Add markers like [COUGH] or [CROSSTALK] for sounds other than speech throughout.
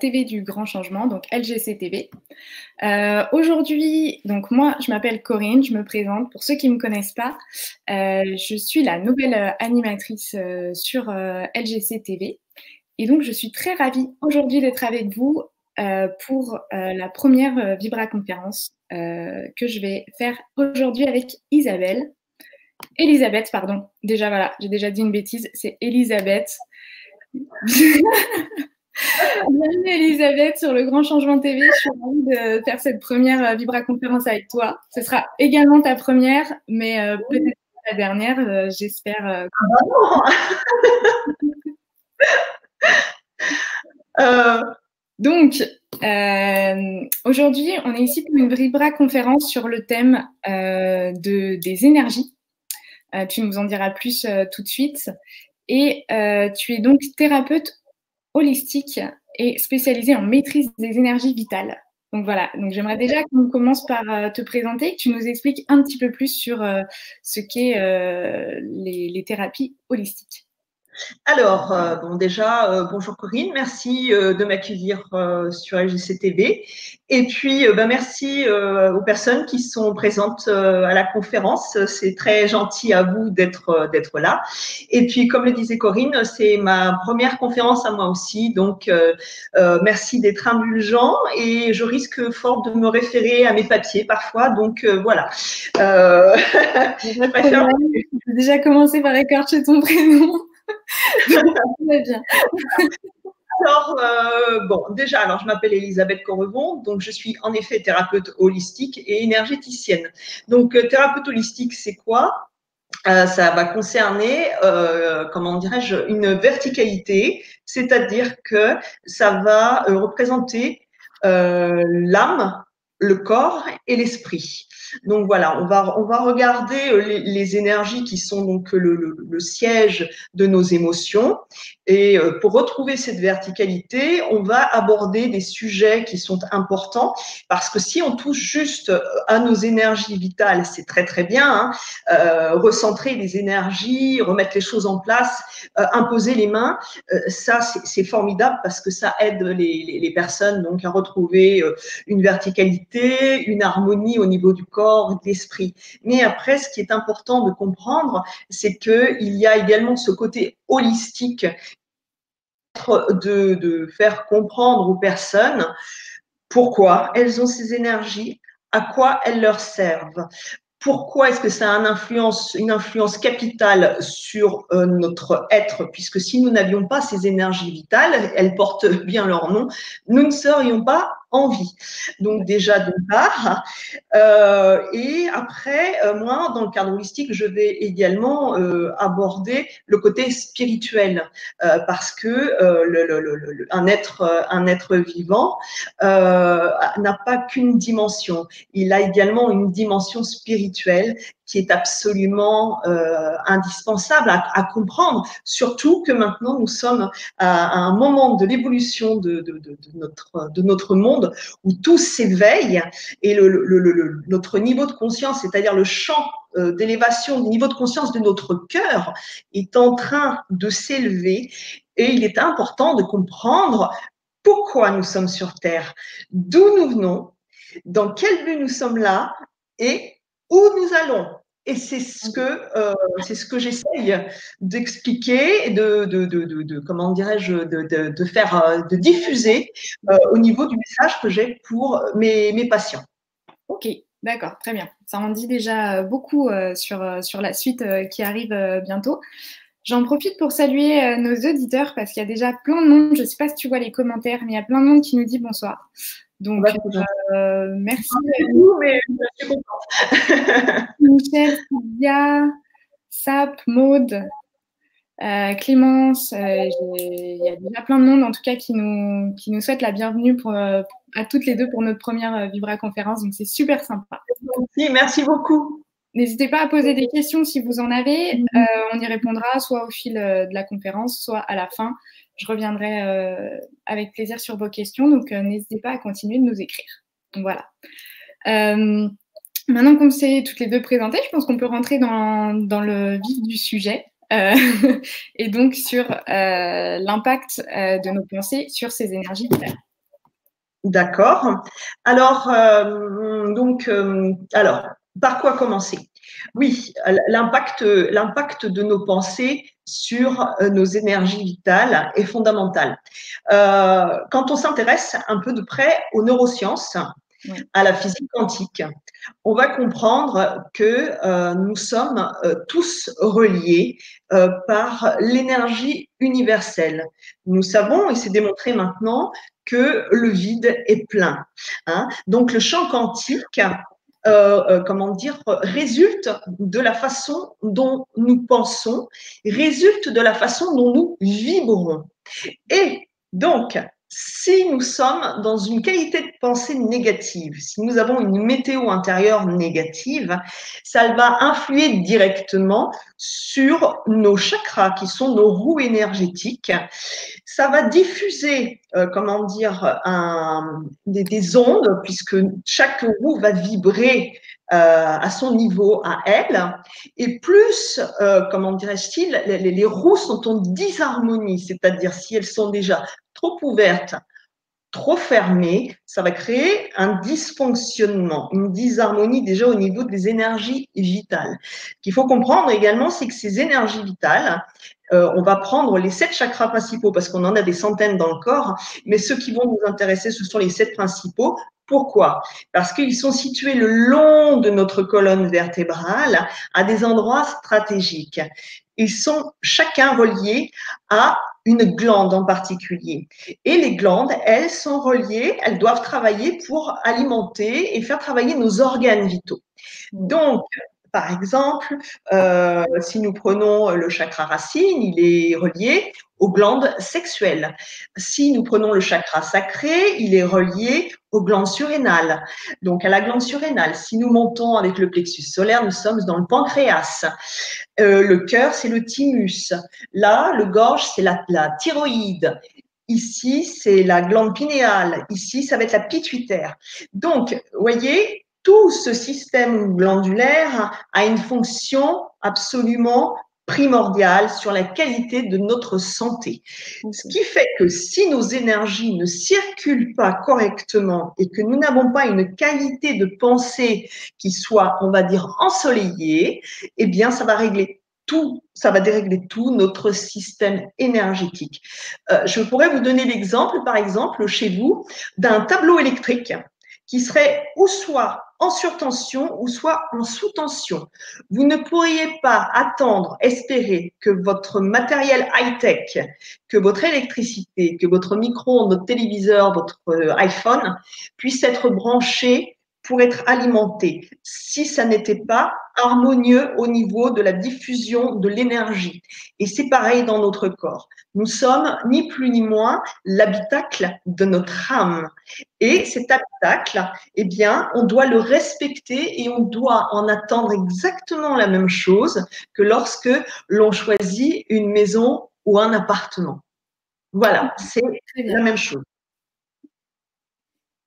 TV du Grand Changement, donc LGC TV. Euh, Aujourd'hui, donc moi, je m'appelle Corinne, je me présente. Pour ceux qui ne me connaissent pas, euh, je suis la nouvelle euh, animatrice sur LGC TV. Et donc, je suis très ravie aujourd'hui d'être avec vous pour la première Vibra conférence que je vais faire aujourd'hui avec Isabelle. Elisabeth, pardon. Déjà, voilà, j'ai déjà dit une bêtise, c'est Elisabeth. [LAUGHS] Bienvenue Elisabeth sur le Grand Changement TV. Je suis ravie de faire cette première euh, Vibra conférence avec toi. Ce sera également ta première, mais euh, peut-être la dernière, euh, j'espère. Euh, [LAUGHS] euh, donc, euh, aujourd'hui, on est ici pour une Vibra conférence sur le thème de, des énergies. tu nous en diras plus tout de suite. Et tu es donc thérapeute holistique et spécialisée en maîtrise des énergies vitales. Donc voilà, j'aimerais déjà qu'on commence par euh, te présenter, que tu nous expliques un petit peu plus sur euh, ce qu'est euh, les thérapies holistiques. Alors, euh, bon, déjà, euh, bonjour Corinne, merci euh, de m'accueillir sur LGCTV. Et puis, ben, merci aux personnes qui sont présentes à la conférence. C'est très gentil à vous d'être d'être là. Et puis, comme le disait Corinne, c'est ma première conférence à moi aussi. Donc, merci d'être indulgent. Et je risque fort de me référer à mes papiers parfois. Donc, voilà. [LAUGHS] je préfère... déjà commencer par écorcher ton prénom. [LAUGHS] Alors, euh, bon, déjà, alors je m'appelle Elisabeth Correvon, donc je suis en effet thérapeute holistique et énergéticienne. Donc, euh, thérapeute holistique, c'est quoi? Euh, Ça va concerner, comment dirais-je, une verticalité, c'est-à-dire que ça va représenter l'âme, le corps et l'esprit. Donc voilà, on va, on va regarder euh, les, énergies qui sont donc le, le, le, siège de nos émotions. Et euh, pour retrouver cette verticalité, on va aborder des sujets qui sont importants parce que si on touche juste euh, à nos énergies vitales, c'est très très bien. Hein, euh, recentrer les énergies, remettre les choses en place, euh, imposer les mains, euh, ça c'est formidable parce que ça aide les, les, les, personnes donc à retrouver une verticalité, une harmonie au niveau du corps corps, d'esprit. Mais après, ce qui est important de comprendre, c'est qu'il y a également ce côté holistique de, de faire comprendre aux personnes pourquoi elles ont ces énergies, à quoi elles leur servent, pourquoi est-ce que ça a une influence, une influence capitale sur euh, notre être Puisque si nous n'avions pas ces énergies vitales, elles portent bien leur nom, nous ne serions pas en vie. Donc déjà d'une part, euh, et après, euh, moi, dans le cadre holistique, je vais également euh, aborder le côté spirituel, euh, parce que euh, le, le, le, un être, un être vivant n'a pas qu'une dimension, il a également une dimension spirituelle qui est absolument euh, indispensable à, à, comprendre, surtout que maintenant nous sommes à, à un moment de l'évolution de, de, de, notre, de notre monde où tout s'éveille et le, le, le, notre niveau de conscience, c'est-à-dire le champ euh, d'élévation du niveau de conscience de notre cœur est en train de s'élever et il est important de comprendre pourquoi nous sommes sur Terre, d'où nous venons, dans quel but nous sommes là et où nous allons. Et c'est ce que euh, c'est ce que j'essaye d'expliquer, de, de, de, de, comment dirais-je, de, de, faire, euh, de diffuser euh, au niveau du message que j'ai pour mes, mes patients. Ok, d'accord, très bien. Ça en dit déjà beaucoup euh, sur, sur la suite euh, qui arrive bientôt. J'en profite pour saluer nos auditeurs parce qu'il y a déjà plein de monde. Je ne sais pas si tu vois les commentaires, mais il y a plein de monde qui nous dit bonsoir. Donc, euh, merci. Beaucoup, mais je suis contente. Michel, Sylvia, Sap, Maude, euh, Clémence, euh, il y a déjà plein de monde en tout cas qui nous, qui nous souhaite la bienvenue pour, à toutes les deux pour notre première Vibra conférence. Donc, c'est super sympa. Merci, merci beaucoup. N'hésitez pas à poser des questions si vous en avez. On y répondra soit au fil de la conférence, soit à la fin. Je reviendrai euh, avec plaisir sur vos questions. Donc, euh, n'hésitez pas à continuer de nous écrire. Voilà. maintenant qu'on s'est toutes les deux présentées, je pense qu'on peut rentrer dans, le vif du sujet. [LAUGHS] et donc sur l'impact de nos pensées sur ces énergies. D'accord. Alors, donc, alors, par quoi commencer? Oui, l'impact, l'impact de nos pensées sur euh, nos énergies vitales est fondamental. Euh, quand on s'intéresse un peu de près aux neurosciences, à la physique quantique, on va comprendre que euh, nous sommes tous reliés par l'énergie universelle. Nous savons, et c'est démontré maintenant, que le vide est plein. Hein. Donc le champ quantique euh, euh, comment dire, résulte de la façon dont nous pensons, résulte de la façon dont nous vibrons. Et donc, si nous sommes dans une qualité de pensée négative, si nous avons une météo intérieure négative, ça va influer directement sur nos chakras, qui sont nos roues énergétiques. Ça va diffuser, euh, comment dire, des, ondes, puisque chaque roue va vibrer euh, à son niveau, à elle. Et plus, euh, comment dirais-je, les, les, roues sont en disharmonie, c'est-à-dire si elles sont déjà trop ouvertes, trop fermées, ça va créer un dysfonctionnement, une disharmonie déjà au niveau des énergies vitales. Ce qu'il faut comprendre également, c'est que ces énergies vitales, euh, on va prendre les sept chakras principaux parce qu'on en a des centaines dans le corps, mais ceux qui vont nous intéresser, ce sont les sept principaux. Pourquoi? Parce qu'ils sont situés le long de notre colonne vertébrale à des endroits stratégiques. Ils sont chacun reliés à une glande en particulier. Et les glandes, elles sont reliées, elles doivent travailler pour alimenter et faire travailler nos organes vitaux. Donc, par exemple, euh, si nous prenons le chakra racine, il est relié aux glandes sexuelles. Si nous prenons le chakra sacré, il est relié aux glandes surrénales. Donc à la glande surrénale, si nous montons avec le plexus solaire, nous sommes dans le pancréas. Euh, le cœur, c'est le thymus. Là, le gorge, c'est la, la thyroïde. Ici, c'est la glande pinéale. Ici, ça va être la pituitaire. Donc, voyez, tout ce système glandulaire a une fonction absolument primordiale sur la qualité de notre santé. Ce qui fait que si nos énergies ne circulent pas correctement et que nous n'avons pas une qualité de pensée qui soit, on va dire, ensoleillée, eh bien, ça va régler tout, ça va dérégler tout notre système énergétique. Euh, je pourrais vous donner l'exemple, par exemple, chez vous, d'un tableau électrique qui serait ou soit en surtension ou soit en sous-tension. Vous ne pourriez pas attendre, espérer que votre matériel high-tech, que votre électricité, que votre micro, votre téléviseur, votre euh, iPhone puisse être branché pour être alimenté si ça n'était pas harmonieux au niveau de la diffusion de l'énergie. Et c'est pareil dans notre corps. Nous sommes ni plus ni moins l'habitacle de notre âme. Et cet habitacle, eh bien, on doit le respecter et on doit en attendre exactement la même chose que lorsque l'on choisit une maison ou un appartement. Voilà, c'est la même chose.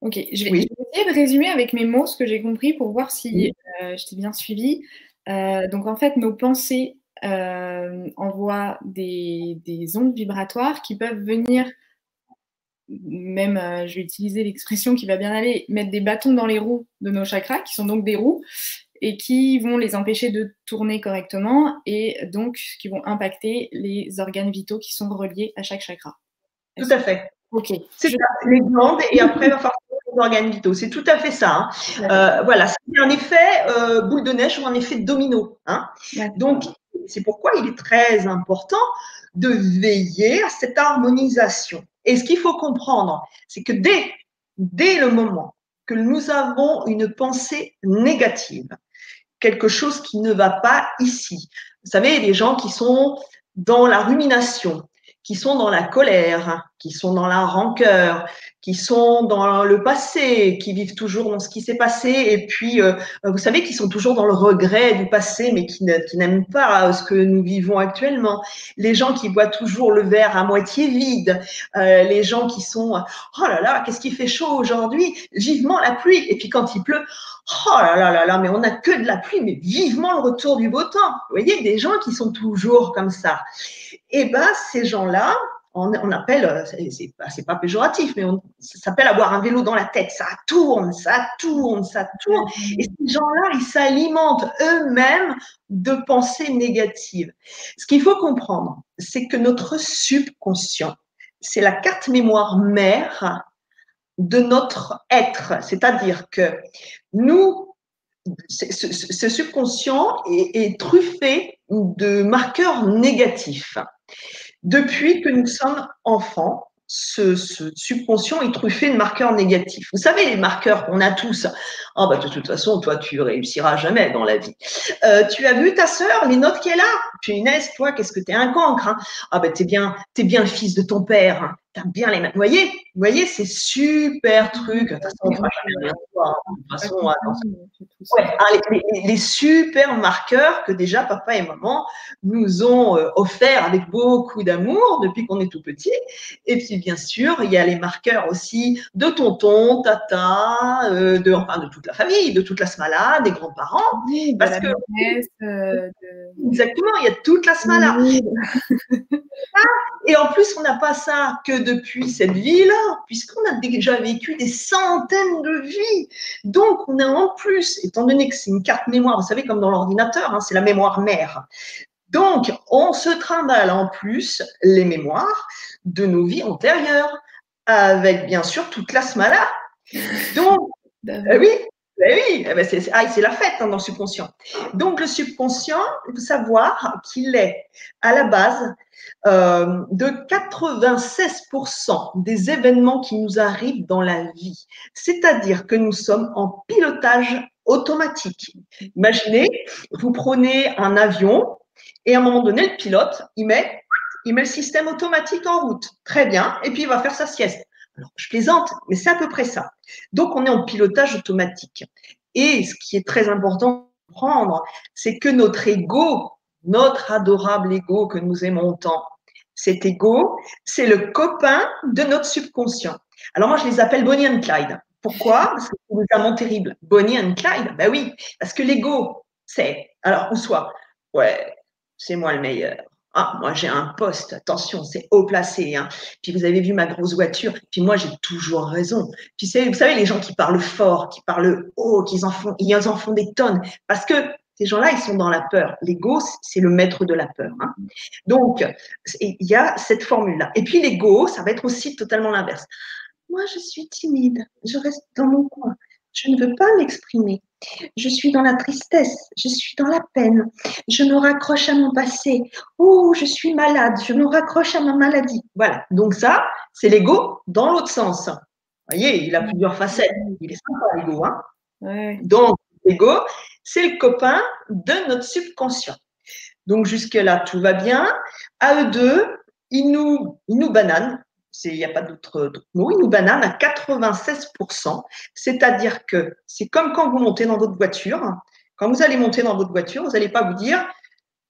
Ok, je vais, essayer de résumer avec mes mots ce que j'ai compris pour voir si euh, je t'ai bien suivi. Euh, donc en fait, nos pensées euh, envoient des, ondes vibratoires qui peuvent venir, même, je vais utiliser l'expression qui va bien aller, mettre des bâtons dans les roues de nos chakras, qui sont donc des roues, et qui vont les empêcher de tourner correctement, et donc qui vont impacter les organes vitaux qui sont reliés à chaque chakra. Tout à fait. Ok. C'est ça, les glandes, et après, il va falloir organes vitaux. C'est tout à fait ça. Hein. Euh, voilà, c'est un effet euh, boule de neige ou un effet domino. Hein. Donc, c'est pourquoi il est très important de veiller à cette harmonisation. Et ce qu'il faut comprendre, c'est que dès, dès le moment que nous avons une pensée négative, quelque chose qui ne va pas ici, vous savez, les gens qui sont dans la rumination, qui sont dans la colère, qui sont dans la rancœur, qui sont dans le passé, qui vivent toujours dans ce qui s'est passé, et puis euh, vous savez, qui sont toujours dans le regret du passé, mais qui, n'aiment pas ce que nous vivons actuellement. Les gens qui voient toujours le verre à moitié vide, euh, les gens qui sont oh là là, qu'est-ce qui fait chaud aujourd'hui, vivement la pluie, et puis quand il pleut, oh là là là là, mais on n'a que de la pluie, mais vivement le retour du beau temps. Vous voyez, des gens qui sont toujours comme ça. Eh ben ces gens-là, on, appelle, euh, c'est pas, pas péjoratif, mais ça s'appelle avoir un vélo dans la tête. Ça tourne, ça tourne, ça tourne. Et ces gens-là, ils s'alimentent eux-mêmes de pensées négatives. Ce qu'il faut comprendre, c'est que notre subconscient, c'est la carte mémoire mère de notre être. C'est-à-dire que nous, ce, subconscient est truffé de marqueurs négatifs. Depuis que nous sommes enfants, ce, subconscient est truffé de marqueurs négatifs. Vous savez, les marqueurs qu'on a tous. Ah bah de toute façon, toi, tu réussiras jamais dans la vie. Euh, tu as vu ta sœur, les notes qu'elle a Punaise, toi, qu'est-ce que t'es un cancre hein? Ah bah t'es bien, t'es bien le fils de ton père. Hein t'as bien les Vous voyez, vous voyez, c'est super truc. De toute façon, on jamais rien De toute façon, ouais, hein, les, les, super marqueurs que déjà papa et maman nous ont euh, offerts avec beaucoup d'amour depuis qu'on est tout petit. Et puis, bien sûr, il y a les marqueurs aussi de tonton, tata, euh, de, enfin, de toute la famille, de toute la smala, des grands-parents. parce que, euh, Exactement, il y a toute la smala. et en plus, on n'a pas ça que depuis cette vie-là, puisqu'on a déjà vécu des centaines de vies. Donc, on a en plus, étant donné que c'est une carte mémoire, vous savez, comme dans l'ordinateur, hein, c'est la mémoire mère. Donc, on se trimballe en plus les mémoires de nos vies antérieures, avec bien sûr toute la smala. Donc, euh, oui, ben oui, eh ben ah, c'est la fête hein, dans le subconscient. Donc, le subconscient, il faut savoir qu'il est à la base euh, de 96% des événements qui nous arrivent dans la vie. C'est-à-dire que nous sommes en pilotage automatique. Imaginez, vous prenez un avion et à un moment donné, le pilote, il met, il met le système automatique en route. Très bien. Et puis, il va faire sa sieste. Alors, je plaisante, mais c'est à peu près ça. Donc, on est en pilotage automatique. Et ce qui est très important de comprendre, c'est que notre ego, notre adorable ego que nous aimons tant, cet ego, c'est le copain de notre subconscient. Alors moi, je les appelle Bonnie and Clyde. Pourquoi? Parce que c'est vraiment terrible. Bonnie and Clyde, ben oui, parce que l'ego, c'est, alors, ou soit, ouais, c'est moi le meilleur. Ah, moi j'ai un poste, attention, c'est haut placé. Hein. Puis vous avez vu ma grosse voiture, puis moi j'ai toujours raison. Puis vous savez, les gens qui parlent fort, qui parlent haut, qui en font, ils en font des tonnes, parce que ces gens-là, ils sont dans la peur. L'ego, c'est le maître de la peur. Hein. Donc, il y a cette formule-là. Et puis l'ego, ça va être aussi totalement l'inverse. Moi, je suis timide, je reste dans mon coin, je ne veux pas m'exprimer. Je suis dans la tristesse, je suis dans la peine, je me raccroche à mon passé. Oh, je suis malade, je me raccroche à ma maladie. Voilà. Donc ça, c'est l'ego dans l'autre sens. Vous voyez, il a plusieurs facettes. Il est sympa, l'ego. Hein Donc, l'ego, c'est le copain de notre subconscient. Donc jusque-là, tout va bien. À eux deux, ils nous, ils nous bananent. Il n'y a pas d'autre mot. Nous bananent à 96%. C'est-à-dire que c'est comme quand vous montez dans votre voiture. Quand vous allez monter dans votre voiture, vous n'allez pas vous dire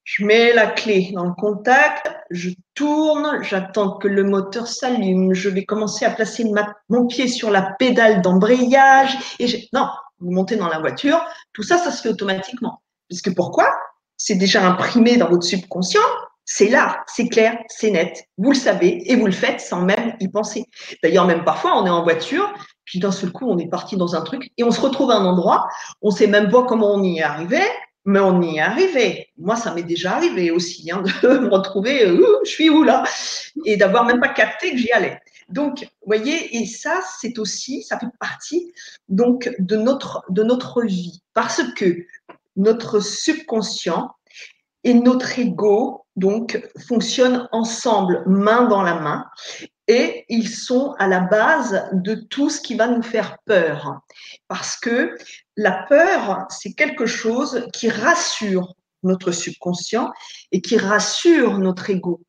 je mets la clé dans le contact, je tourne, j'attends que le moteur s'allume, je vais commencer à placer mon pied sur la pédale d'embrayage. Et non, vous montez dans la voiture, tout ça, ça se fait automatiquement. Puisque pourquoi? C'est déjà imprimé dans votre subconscient, c'est là, c'est clair, c'est net. Vous le savez et vous le faites sans même y penser. D'ailleurs, même parfois, on est en voiture, puis d'un seul coup, on est parti dans un truc et on se retrouve à un endroit, on sait même pas comment on y est arrivé, mais on y est arrivé. Moi, ça m'est déjà arrivé aussi, hein, [LAUGHS] de me retrouver, euh, je suis où là Et d'avoir même pas capté que j'y allais. Donc, voyez, et ça, c'est aussi, ça fait partie donc de notre, de notre vie, parce que notre subconscient et notre ego donc fonctionnent ensemble, main dans la main, et ils sont à la base de tout ce qui va nous faire peur, parce que la peur, c'est quelque chose qui rassure notre subconscient et qui rassure notre ego.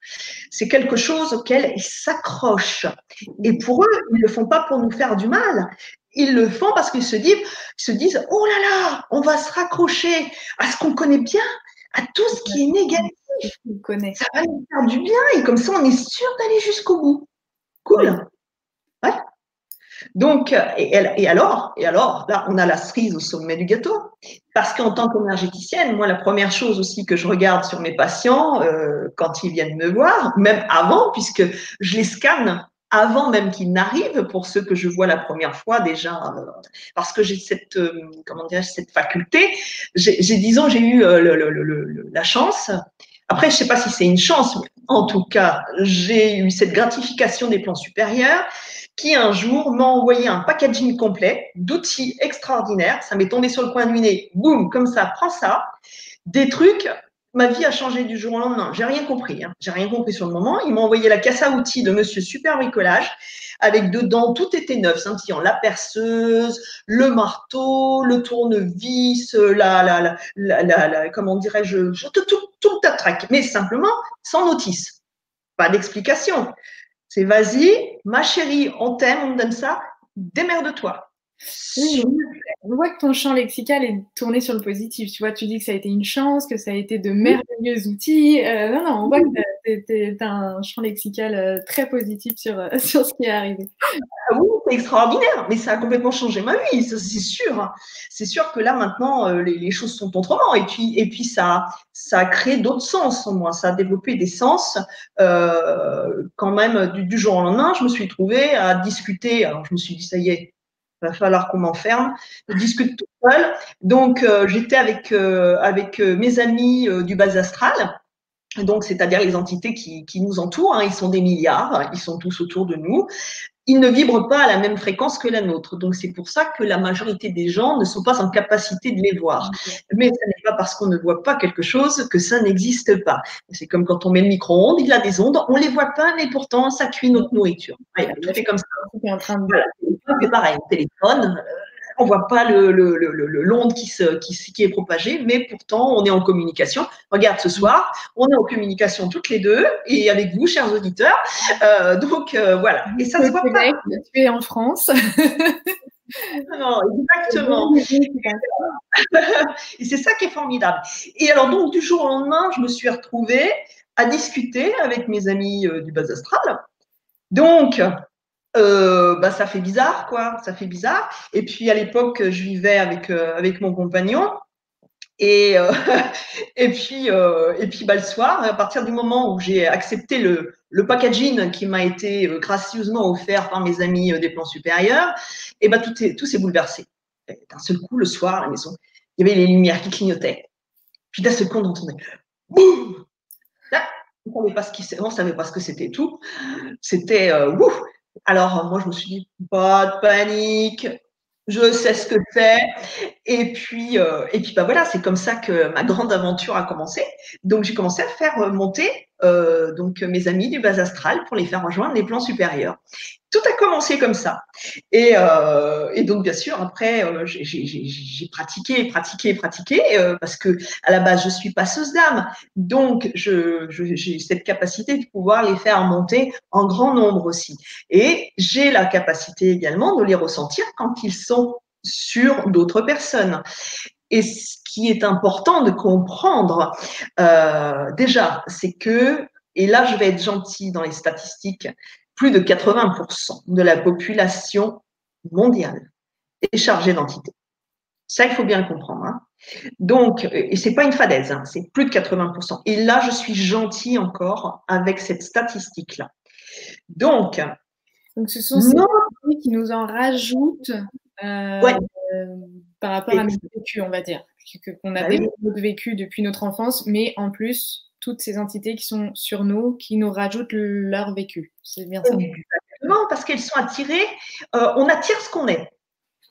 C'est quelque chose auquel ils s'accrochent. Et pour eux, ils ne le font pas pour nous faire du mal. Ils le font parce qu'ils se disent, se disent, oh là là, on va se raccrocher à ce qu'on connaît bien, à tout ce qui est négatif. Ça va nous faire du bien et comme ça, on est sûr d'aller jusqu'au bout. Cool. Ouais. Donc, et, et, alors, et alors, là, on a la cerise au sommet du gâteau. Parce qu'en tant qu'énergéticienne, moi, la première chose aussi que je regarde sur mes patients euh, quand ils viennent me voir, même avant, puisque je les scanne avant même qu'ils n'arrivent, pour ceux que je vois la première fois déjà, euh, parce que j'ai cette, euh, comment dire, cette faculté. J'ai, disons, j'ai eu euh, le, le, le, la chance. Après, je sais pas si c'est une chance, mais en tout cas, j'ai eu cette gratification des plans supérieurs qui un jour m'a envoyé un packaging complet d'outils extraordinaires. Ça m'est tombé sur le coin du nez, boum, comme ça, prends ça. Des trucs ma vie a changé du jour au lendemain. J'ai rien compris. Hein. J'ai rien compris sur le moment. Il m'a envoyé la casse à outils de Monsieur Super Bricolage avec dedans tout était neuf, scintillant la perceuse, le marteau, le tournevis, la la la la, la, comment dirais-je, tout, tout, tout le mais simplement sans notice, pas d'explication. C'est vas-y, ma chérie, on t'aime, on donne ça, démerde-toi. Oui, on voit que ton champ lexical est tourné sur le positif. Tu vois, tu dis que ça a été une chance, que ça a été de merveilleux outils. Euh, non, non, on voit que tu as un champ lexical euh, très positif sur, euh, [LAUGHS] sur ce qui est arrivé. Ah oui, c'est extraordinaire, mais ça a complètement changé ma vie, c'est sûr. C'est sûr que là, maintenant, les, les, choses sont autrement. Et puis, et puis ça, ça a créé d'autres sens en moi. Ça a développé des sens. quand même, du, du jour au lendemain, je me suis trouvée à discuter. Alors, je me suis dit, ça y est, va falloir qu'on m'enferme. Je discute tout seul. Donc, euh, j'étais avec, euh, euh, mes amis du bas astral. Donc, c'est-à-dire les entités qui, nous entourent, hein. ils sont des milliards, ils sont tous autour de nous ils ne vibrent pas à la même fréquence que la nôtre. Donc c'est pour ça que la majorité des gens ne sont pas en capacité de les voir. Mais ce n'est pas parce qu'on ne voit pas quelque chose que ça n'existe pas. C'est comme quand on met le micro-ondes, il a des ondes, on les voit pas, mais pourtant ça cuit notre nourriture. tout fait comme ça. C'est pareil, téléphone, euh, on voit pas le, le, le, l'onde qui, se, qui, qui, est propagée, mais pourtant on est en communication. Regarde ce soir, on est en communication toutes les deux et avec vous, chers auditeurs. Euh, donc euh, voilà. Et ça se voit pas. Tu es en France. non, exactement. et c'est ça qui est formidable. Et alors donc du jour au lendemain, je me suis retrouvée à discuter avec mes amis euh, du bas astral. Donc, euh, bah, ça fait bizarre, quoi. Ça fait bizarre. Et puis à l'époque, je vivais avec, euh, avec mon compagnon. Et, euh, [LAUGHS] et puis, euh, et puis bah, le soir, à partir du moment où j'ai accepté le, le packaging qui m'a été gracieusement offert par mes amis des plans supérieurs, et bah, tout, est, tout s'est bouleversé. D'un seul coup, le soir, à la maison, il y avait les lumières qui clignotaient. Puis d'un seul coup, on entendait boum on ne savait pas ce savait pas ce que c'était tout. C'était euh, alors, moi, je me suis dit, pas de panique, je sais ce que c'est. Et puis, euh, et puis bah voilà, c'est comme ça que ma grande aventure a commencé. Donc, j'ai commencé à faire monter euh, donc mes amis du bas astral pour les faire rejoindre les plans supérieurs. Tout a commencé comme ça. Et, euh, donc, bien sûr, après, euh, j'ai pratiqué, pratiqué, pratiqué, parce que à la base, je suis passeuse d'âme. Donc, j'ai cette capacité de pouvoir les faire monter en grand nombre aussi. Et j'ai la capacité également de les ressentir quand ils sont sur d'autres personnes. Et ce qui est important de comprendre, euh, déjà, c'est que, et là je vais être gentil dans les statistiques, plus de 80% de la population mondiale est chargée d'entités. Ça, il faut bien le comprendre. Hein. Donc, et c'est pas une fadaise, hein, c'est plus de 80%. Et là, je suis gentil encore avec cette statistique-là. Donc, Donc, ce sont ces qui nous en rajoutent euh, par rapport à notre vécu, on va dire. Qu'on a bah notre vécu depuis notre enfance, mais en plus, toutes ces entités qui sont sur nous, qui nous rajoutent leur vécu. C'est bien ça. Exactement, parce qu'elles sont attirées, euh, on attire ce qu'on est.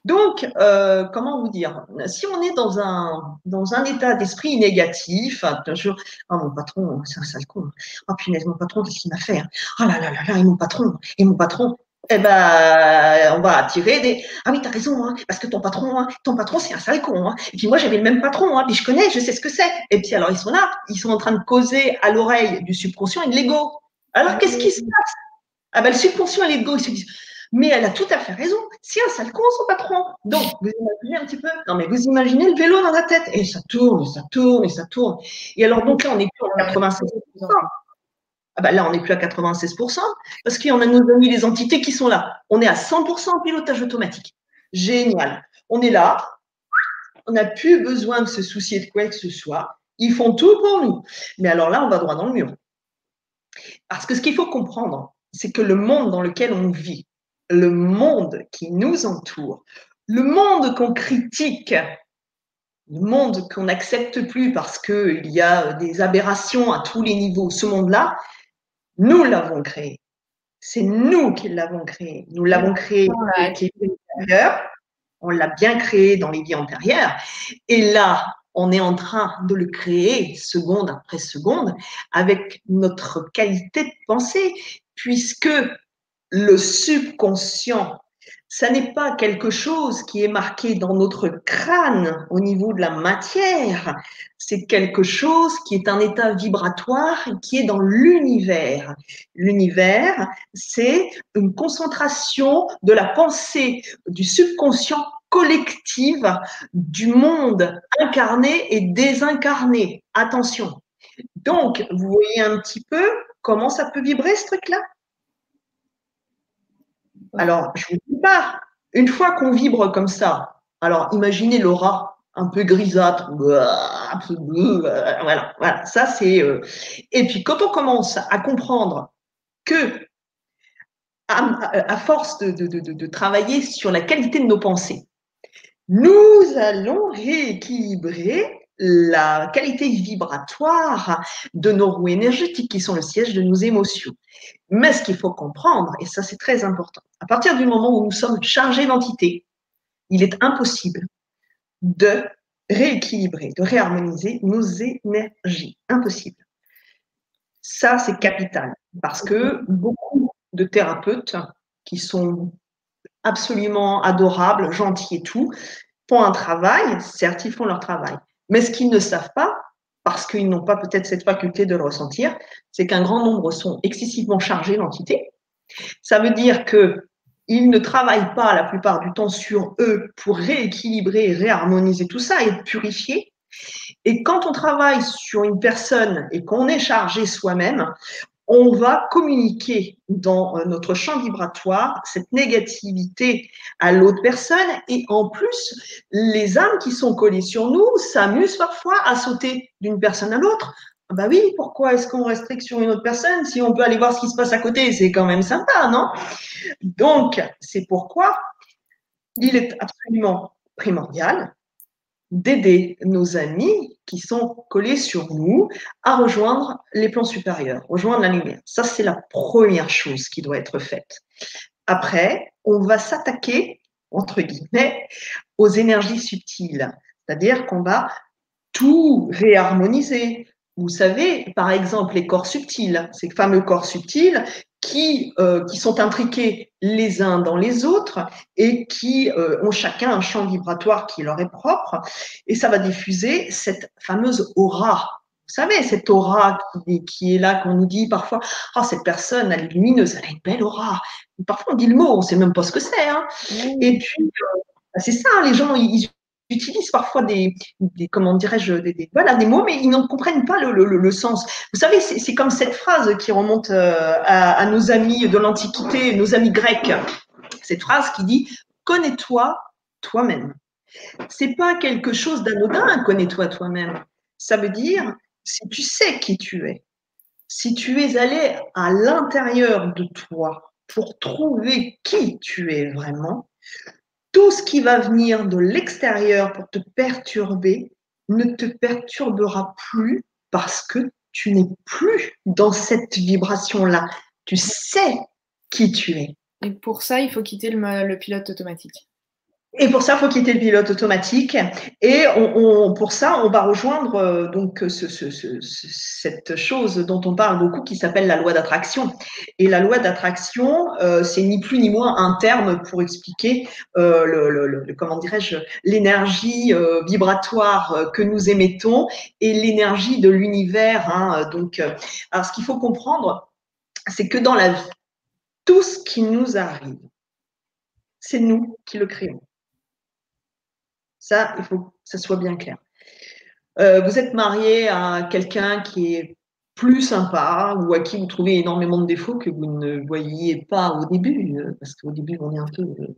Donc, euh, comment vous dire Si on est dans un, dans un état d'esprit négatif, toujours, oh mon patron, c'est un sale con. Oh punaise, mon patron, qu'est-ce qu'il m'a fait Oh là là là là, et mon patron, et mon patron. Eh ben, on va attirer des ah oui t'as raison hein, parce que ton patron hein, ton patron c'est un sale con hein. et puis moi j'avais le même patron hein, puis je connais je sais ce que c'est et puis alors ils sont là ils sont en train de causer à l'oreille du subconscient et de l'ego alors qu'est-ce qui se passe? Ah ben le subconscient et l'ego ils se disent mais elle a tout à fait raison. C'est un sale con, son patron. Donc, vous imaginez un petit peu Non, mais vous imaginez le vélo dans la tête. Et ça tourne, et ça tourne, et ça tourne. Et alors, donc là, on est plus à 96%. Ah bah là, on n'est plus à 96%, parce en a nos amis, les entités qui sont là. On est à 100% pilotage automatique. Génial. On est là. On n'a plus besoin de se soucier de quoi que ce soit. Ils font tout pour nous. Mais alors là, on va droit dans le mur. Parce que ce qu'il faut comprendre, c'est que le monde dans lequel on vit, le monde qui nous entoure, le monde qu'on critique, le monde qu'on n'accepte plus parce qu'il y a des aberrations à tous les niveaux, ce monde-là, nous l'avons créé. C'est nous qui l'avons créé. Nous l'avons créé on l'a bien créé dans les vies antérieures. Et là, on est en train de le créer seconde après seconde avec notre qualité de pensée, puisque le subconscient ça n'est pas quelque chose qui est marqué dans notre crâne au niveau de la matière, c'est quelque chose qui est un état vibratoire qui est dans l'univers. L'univers, c'est une concentration de la pensée du subconscient collective du monde incarné et désincarné. Attention. Donc, vous voyez un petit peu comment ça peut vibrer ce truc-là? Alors, je vous dis pas, une fois qu'on vibre comme ça, alors imaginez l'aura un peu grisâtre, voilà, voilà, ça c'est. Euh, et puis quand on commence à comprendre que, à, force de, de, travailler sur la qualité de nos pensées, nous allons rééquilibrer la qualité vibratoire de nos roues énergétiques qui sont le siège de nos émotions. Mais ce qu'il faut comprendre, et ça c'est très important, à partir du moment où nous sommes chargés d'entités, il est impossible de rééquilibrer, de réharmoniser nos énergies. Impossible. Ça, c'est capital parce que beaucoup de thérapeutes qui sont absolument adorables, gentils et tout, font un travail, certes, ils font leur travail. Mais ce qu'ils ne savent pas, parce qu'ils n'ont pas peut-être cette faculté de le ressentir, c'est qu'un grand nombre sont excessivement chargés d'entités. Ça veut dire que ils ne travaillent pas la plupart du temps sur eux pour rééquilibrer, réharmoniser tout ça et purifier. Et quand on travaille sur une personne et qu'on est chargé soi-même, on va communiquer dans euh, notre champ vibratoire cette négativité à l'autre personne et en plus, les âmes qui sont collées sur nous s'amusent parfois à sauter d'une personne à l'autre. Ah bah oui, pourquoi est-ce qu'on resterait sur une autre personne si on peut aller voir ce qui se passe à côté? C'est quand même sympa, non? Donc, c'est pourquoi il est absolument primordial d'aider nos amis qui sont collés sur nous à rejoindre les plans supérieurs, rejoindre la lumière. Ça, c'est la première chose qui doit être faite. Après, on va s'attaquer, entre guillemets, aux énergies subtiles. C'est-à-dire qu'on va tout réharmoniser, vous savez, par exemple, les corps subtils, ces fameux corps subtils qui, euh, qui sont intriqués les uns dans les autres et qui euh, ont chacun un champ vibratoire qui leur est propre. Et ça va diffuser cette fameuse aura. Vous savez, cette aura qui, qui est là, qu'on nous dit parfois, ah, cette personne, elle est lumineuse, elle a une belle aura. Parfois, on dit le mot, on ne sait même pas ce que c'est. Hein. Et puis, euh, c'est ça, les gens, ils utilisent parfois des, comment dirais-je, des, voilà, des mots, mais ils n'en comprennent pas le, sens. Vous savez, c'est comme cette phrase qui remonte euh, à, nos amis de l'Antiquité, nos amis grecs. Cette phrase qui dit Connais-toi toi-même. C'est pas quelque chose d'anodin, connais-toi toi-même. Ça veut dire si tu sais qui tu es, si tu es allé à l'intérieur de toi pour trouver qui tu es vraiment, tout ce qui va venir de l'extérieur pour te perturber ne te perturbera plus parce que tu n'es plus dans cette vibration-là. Tu sais qui tu es. Et pour ça, il faut quitter le, pilote automatique. Et pour ça, il faut quitter le pilote automatique. Et on, pour ça, on va rejoindre euh, donc ce, ce, ce, cette chose dont on parle beaucoup qui s'appelle la loi d'attraction. Et la loi d'attraction, euh, c'est ni plus ni moins un terme pour expliquer euh, le, le, comment dirais-je l'énergie euh, vibratoire que nous émettons et l'énergie de l'univers. Hein, donc, alors ce qu'il faut comprendre, c'est que dans la vie, tout ce qui nous arrive, c'est nous qui le créons. Ça, il faut que ça soit bien clair. Euh, vous êtes marié à quelqu'un qui est plus sympa ou à qui vous trouvez énormément de défauts que vous ne voyiez pas au début, euh, parce qu'au début, on est un peu. Euh,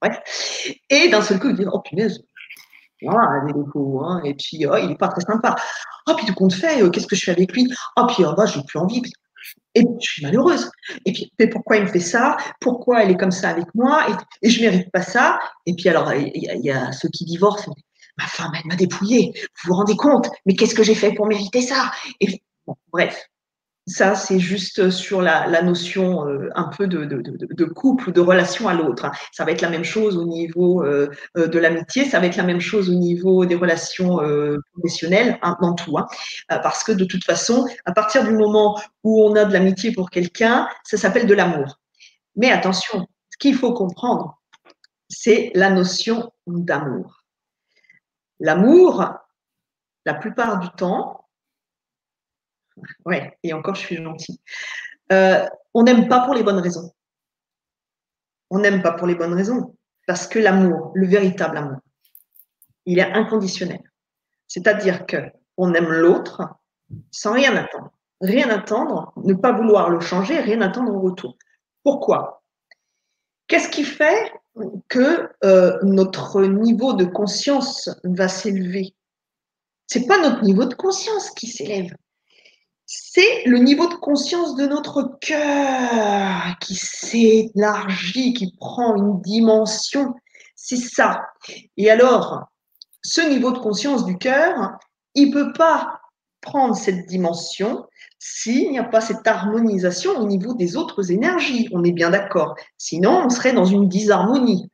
bref. Et d'un seul coup, vous dites Oh punaise, a des défauts, hein, et puis oh, il n'est pas très sympa. Oh, puis tout compte fait, qu'est-ce que je fais avec lui? Oh, puis oh, bah, j'ai plus envie. Et je suis malheureuse. Et puis, pourquoi il me fait ça? Pourquoi elle est comme ça avec moi? Et, je ne mérite pas ça. Et puis, alors, il y, a ceux qui divorcent. Ma femme, elle m'a dépouillée. Vous vous rendez compte? Mais qu'est-ce que j'ai fait pour mériter ça? Et, Bref, ça, c'est juste sur la, notion euh, un peu de, de, de, couple ou de relation à l'autre. Hein. Ça va être la même chose au niveau euh, euh, de l'amitié, ça va être la même chose au niveau des relations professionnelles, hein, dans tout. Hein. parce que de toute façon, à partir du moment où on a de l'amitié pour quelqu'un, ça s'appelle de l'amour. Mais attention, ce qu'il faut comprendre, c'est la notion d'amour. L'amour, la plupart du temps, Ouais, et encore, je suis gentille. Euh, on n'aime pas pour les bonnes raisons. On n'aime pas pour les bonnes raisons. Parce que l'amour, le véritable amour, il est inconditionnel. C'est-à-dire que on aime l'autre sans rien attendre. Rien attendre, ne pas vouloir le changer, rien attendre en retour. Pourquoi? Qu'est-ce qui fait que euh, notre niveau de conscience va s'élever? C'est pas notre niveau de conscience qui s'élève, c'est le niveau de conscience de notre cœur qui s'élargit, qui prend une dimension. C'est ça. Et alors, ce niveau de conscience du cœur, il ne peut pas prendre cette dimension s'il n'y a pas cette harmonisation au niveau des autres énergies. On est bien d'accord. Sinon, on serait dans une disharmonie.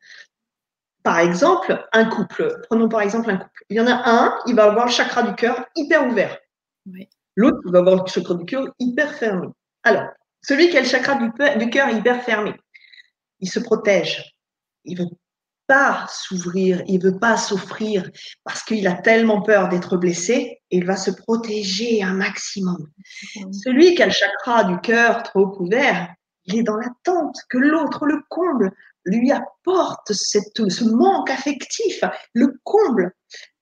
Par exemple, un couple. Prenons par exemple un couple. Il y en a un, il va avoir le chakra du cœur hyper ouvert. Oui. L'autre va avoir le chakra du cœur hyper fermé. Alors, celui qui a le chakra du cœur hyper fermé, il se protège. Il ne veut pas s'ouvrir, il ne veut pas s'offrir parce qu'il a tellement peur d'être blessé il va se protéger un maximum. Celui qui a le chakra du cœur trop ouvert, il est dans l'attente que l'autre le comble, lui apporte ce manque affectif, le comble.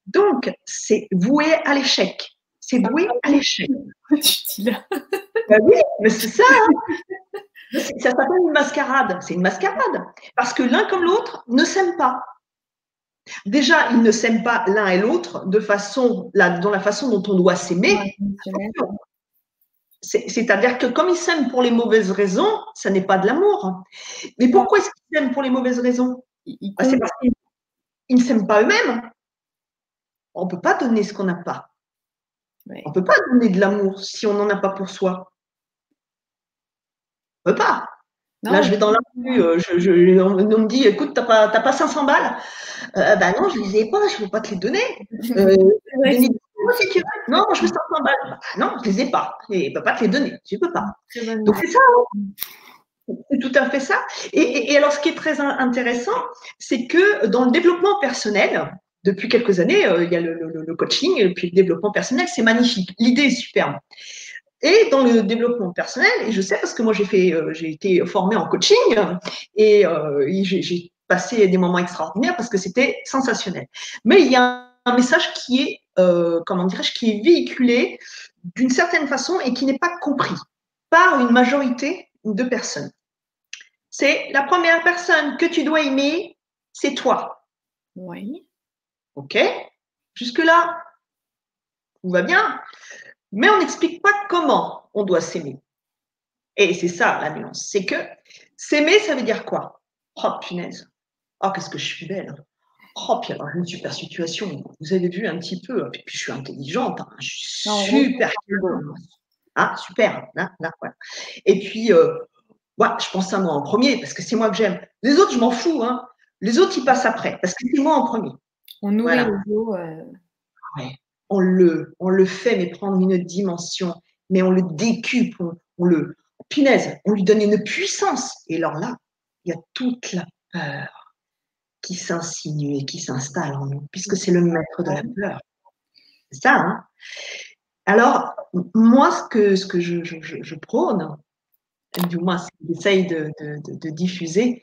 Donc, c'est voué à l'échec c'est voué à l'échec. [LAUGHS] bah oui, mais c'est ça. Hein. [LAUGHS] ça s'appelle une mascarade. C'est une mascarade. Parce que l'un comme l'autre ne s'aiment pas. Déjà, ils ne s'aiment pas l'un et l'autre de façon, dans la façon dont on doit s'aimer. C'est-à-dire que comme ils s'aiment pour les mauvaises raisons, ça n'est pas de l'amour. Mais pourquoi est-ce qu'ils s'aiment pour les mauvaises raisons? Bah, C'est parce qu'ils ne s'aiment pas eux-mêmes. On ne peut pas donner ce qu'on n'a pas. On ne peut pas donner de l'amour si on n'en a pas pour soi. On ne peut pas. Là, je vais dans la rue, euh, je, on, me dit, écoute, tu n'as pas, pas 500 balles euh, Bah non, je ne les ai pas, je ne peux pas te les donner. [LAUGHS] Euh, si tu veux. Non, je veux 500 balles. Bah, non, je ne les ai pas. Et ne peux pas te les donner. Tu ne peux pas. Donc c'est ça. Hein. C'est tout à fait ça. Et, et, alors, ce qui est très intéressant, c'est que dans le développement personnel, depuis quelques années, euh, il y a le, coaching et puis le développement personnel, c'est magnifique. L'idée est superbe. Et dans le développement personnel, et je sais parce que moi j'ai fait, euh, j'ai été formée en coaching et, euh, j'ai passé des moments extraordinaires parce que c'était sensationnel. Mais il y a un message qui est, comment dirais-je, qui est véhiculé d'une certaine façon et qui n'est pas compris par une majorité de personnes. C'est la première personne que tu dois aimer, c'est toi. Oui. OK? Jusque-là, tout va bien. Mais on n'explique pas comment on doit s'aimer. Et c'est ça la nuance. C'est que s'aimer, ça veut dire quoi? Oh, punaise. Oh, qu'est-ce que je suis belle. Oh, puis alors, une super situation. Vous avez vu un petit peu. Puis, je suis intelligente. Hein. Je suis super. Ah, super. Là, là, voilà. Et puis, euh, je pense à moi en premier parce que c'est moi que j'aime. Les autres, je m'en fous. Hein. Les autres, ils passent après, parce que c'est moi en premier. On nourrit le dos. Euh. On, le, on le fait, mais prendre une dimension, mais on le décupe, on, le. Punaise, on lui donne une puissance. Et alors là, il y a toute la peur qui s'insinue et qui s'installe en nous, puisque c'est le maître de la peur. C'est ça, hein Alors, moi, ce que, ce que je, je, prône, du moins ce que j'essaye de, de, diffuser,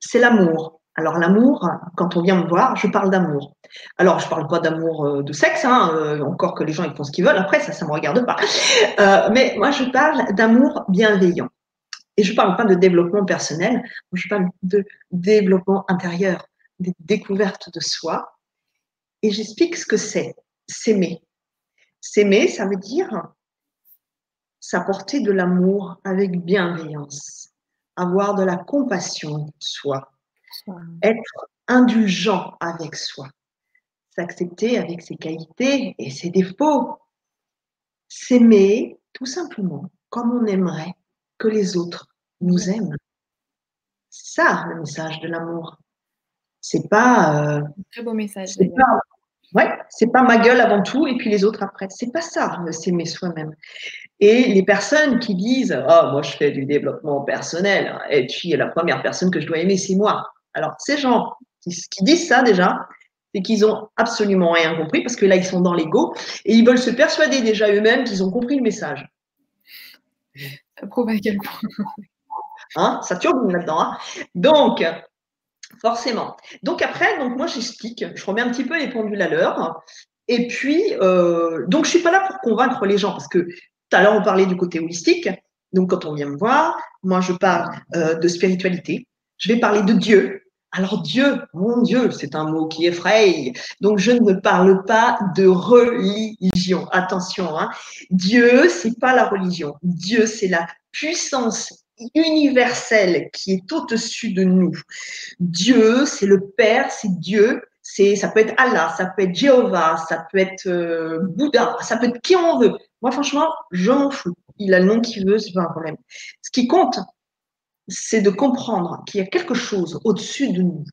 c'est l'amour. Alors l'amour, quand on vient me voir, je parle d'amour. Alors je parle pas d'amour euh, de sexe, hein, euh, encore que les gens ils font ce qu'ils veulent. Après ça, ça me regarde pas. Euh, mais moi je parle d'amour bienveillant. Et je parle pas de développement personnel, je parle de développement intérieur, des découvertes de soi. Et j'explique ce que c'est, s'aimer. S'aimer, ça veut dire s'apporter de l'amour avec bienveillance, avoir de la compassion pour soi, être indulgent avec soi, s'accepter avec ses qualités et ses défauts, s'aimer tout simplement comme on aimerait que les autres nous aiment. C'est ça le message de l'amour. C'est pas. Euh, très beau message. C'est pas, ouais, c'est pas ma gueule avant tout et puis les autres après. C'est pas ça, s'aimer soi-même. Et les personnes qui disent Oh, moi je fais du développement personnel et puis la première personne que je dois aimer, c'est moi. Alors, ces gens qui, disent ça déjà, c'est qu'ils ont absolument rien compris parce que là, ils sont dans l'ego et ils veulent se persuader déjà eux-mêmes qu'ils ont compris le message. Ça prouve à quel point. Hein, ça turbine là-dedans. Hein. donc, forcément. Donc après, donc moi j'explique, je remets un petit peu les pendules à l'heure. Et puis, euh, donc je suis pas là pour convaincre les gens parce que tout à l'heure on parlait du côté holistique. Donc quand on vient me voir, moi je parle euh, de spiritualité, je vais parler de Dieu, alors Dieu, mon Dieu, c'est un mot qui effraie. Donc je ne parle pas de religion. Attention, hein. Dieu, c'est pas la religion. Dieu, c'est la puissance universelle qui est au-dessus de nous. Dieu, c'est le Père, c'est Dieu. C'est, ça peut être Allah, ça peut être Jéhovah, ça peut être euh, Bouddha, ça peut être qui on veut. Moi, franchement, je m'en fous. Il a le nom qu'il veut, c'est pas un problème. Ce qui compte, c'est de comprendre qu'il y a quelque chose au-dessus de nous,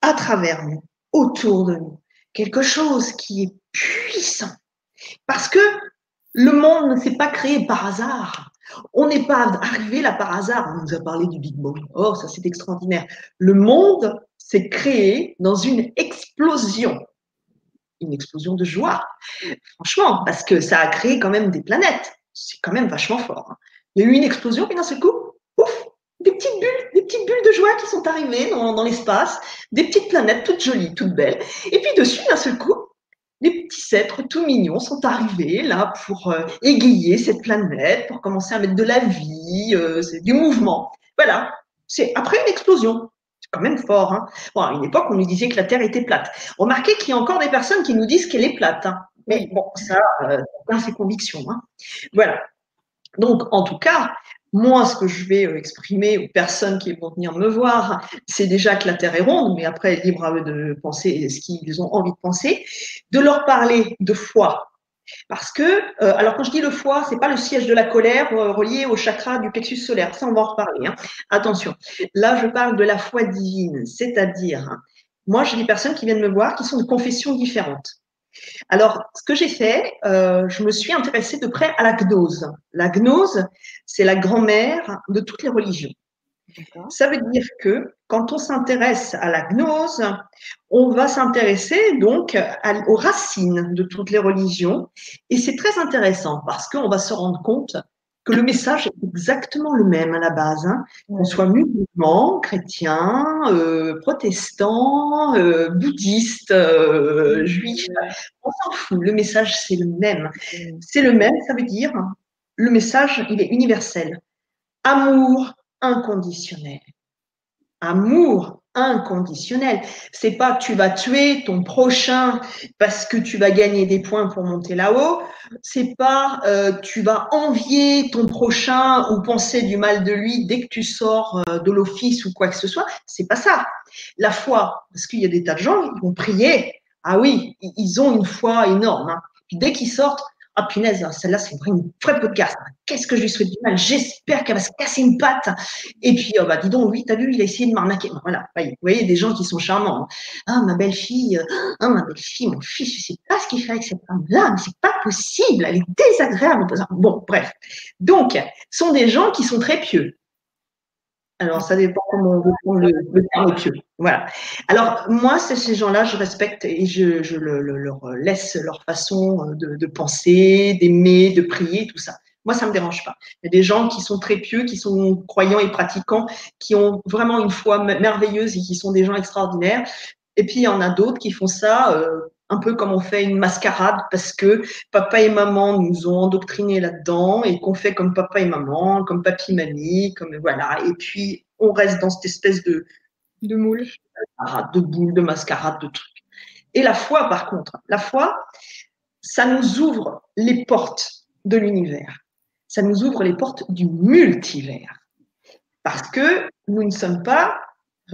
à travers nous, autour de nous, quelque chose qui est puissant. Parce que le monde ne s'est pas créé par hasard. On n'est pas arrivé là par hasard. On nous a parlé du Big Bang. Oh, ça c'est extraordinaire. Le monde s'est créé dans une explosion. Une explosion de joie. Franchement, parce que ça a créé quand même des planètes. C'est quand même vachement fort. Hein. Il y a eu une explosion et d'un seul coup, des petites bulles, des petites bulles de joie qui sont arrivées dans, l'espace, des petites planètes toutes jolies, toutes belles. Et puis dessus, d'un seul coup, des petits êtres tout mignons sont arrivés là pour euh, égayer cette planète, pour commencer à mettre de la vie, euh, du mouvement. Voilà, c'est après une explosion. C'est quand même fort. Hein. Bon, à une époque, on nous disait que la Terre était plate. Remarquez qu'il y a encore des personnes qui nous disent qu'elle est plate. Hein. Mais bon, ça, euh, dans ses convictions. Hein. Voilà. Donc, en tout cas, moi, ce que je vais euh, exprimer aux personnes qui vont venir me voir, c'est déjà que la Terre est ronde, mais après, libre à eux de penser ce qu'ils ont envie de penser, de leur parler de foi. Parce que, euh, alors quand je dis le foie, c'est pas le siège de la colère euh, relié au chakra du plexus solaire, ça on va en reparler. Hein. Attention, là je parle de la foi divine, c'est-à-dire, moi j'ai des personnes qui viennent me voir qui sont de confessions différentes. Alors, ce que j'ai fait, euh, je me suis intéressée de près à la gnose. La gnose, c'est la grand-mère de toutes les religions. Ça veut dire que quand on s'intéresse à la gnose, on va s'intéresser donc aux racines de toutes les religions. Et c'est très intéressant parce qu'on va se rendre compte que le message est exactement le même à la base, hein. qu'on soit musulman, chrétien, euh, protestant, euh, bouddhiste, euh, juif, on s'en fout, le message c'est le même. C'est le même, ça veut dire, le message il est universel. Amour inconditionnel. Amour inconditionnel. C'est pas tu vas tuer ton prochain parce que tu vas gagner des points pour monter là-haut. C'est pas euh, tu vas envier ton prochain ou penser du mal de lui dès que tu sors euh, de l'office ou quoi que ce soit. C'est pas ça. La foi, parce qu'il y a des tas de gens qui vont prier. Ah oui, ils ont une foi énorme. Hein. Dès qu'ils sortent, ah punaise, celle-là, c'est une vraie podcast. Qu'est-ce que je lui souhaite du mal? J'espère qu'elle va se casser une patte. Et puis, oh, bah, dis donc, oui, t'as vu, il a essayé de m'arnaquer. Voilà, vous voyez, des gens qui sont charmants. Ah, ma belle-fille, ah, ma belle-fille, mon fils, je sais pas ce qu'il fait avec cette femme-là, mais c'est pas possible, elle est désagréable. Bon, bref. Donc, ce sont des gens qui sont très pieux. Alors, ça dépend comment on veut le. Voilà. Alors, moi, ces gens-là, je respecte et je, leur laisse leur façon de, de penser, d'aimer, de prier, tout ça. Moi, ça me dérange pas. Il y a des gens qui sont très pieux, qui sont croyants et pratiquants, qui ont vraiment une foi merveilleuse et qui sont des gens extraordinaires. Et puis, il y en a d'autres qui font ça euh, un peu comme on fait une mascarade parce que papa et maman nous ont endoctrinés là-dedans et qu'on fait comme papa et maman, comme papy, mamie, comme voilà. Et puis on reste dans cette espèce de de moule, de boule, de mascarade, de trucs. Et la foi, par contre, la foi, ça nous ouvre les portes de l'univers. Ça nous ouvre les portes du multivers. Parce que nous ne sommes pas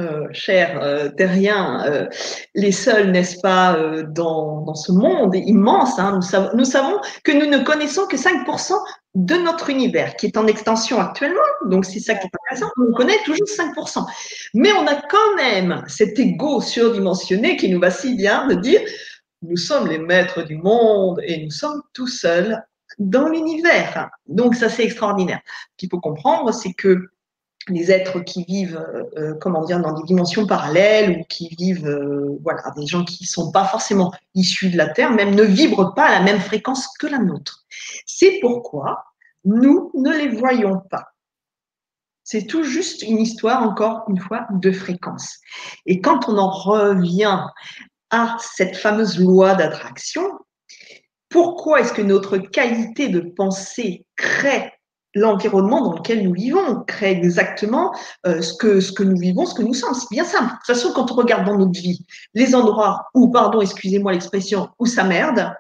euh, chers euh, terriens, euh, les seuls, n'est-ce pas, euh, dans, dans, ce monde immense. Hein, nous, nous, savons que nous ne connaissons que 5% de notre univers, qui est en extension actuellement. Donc, c'est ça qui est intéressant. On connaît toujours 5%. Mais on a quand même cet ego surdimensionné qui nous va si bien de dire nous sommes les maîtres du monde et nous sommes tout seuls dans l'univers. Donc, ça, c'est extraordinaire. Ce qu'il faut comprendre, c'est que les êtres qui vivent, euh, euh, comment dire, dans des dimensions parallèles ou qui vivent, euh, voilà, des gens qui ne sont pas forcément issus de la Terre, même ne vibrent pas à la même fréquence que la nôtre. C'est pourquoi nous ne les voyons pas. C'est tout juste une histoire, encore une fois, de fréquence. Et quand on en revient à cette fameuse loi d'attraction, pourquoi est-ce que notre qualité de pensée crée l'environnement dans lequel nous vivons, crée exactement euh, ce, que, nous vivons, ce que nous sommes. C'est bien simple. De toute façon, quand on regarde dans notre vie, les endroits où, pardon, excusez-moi l'expression, où ça merde,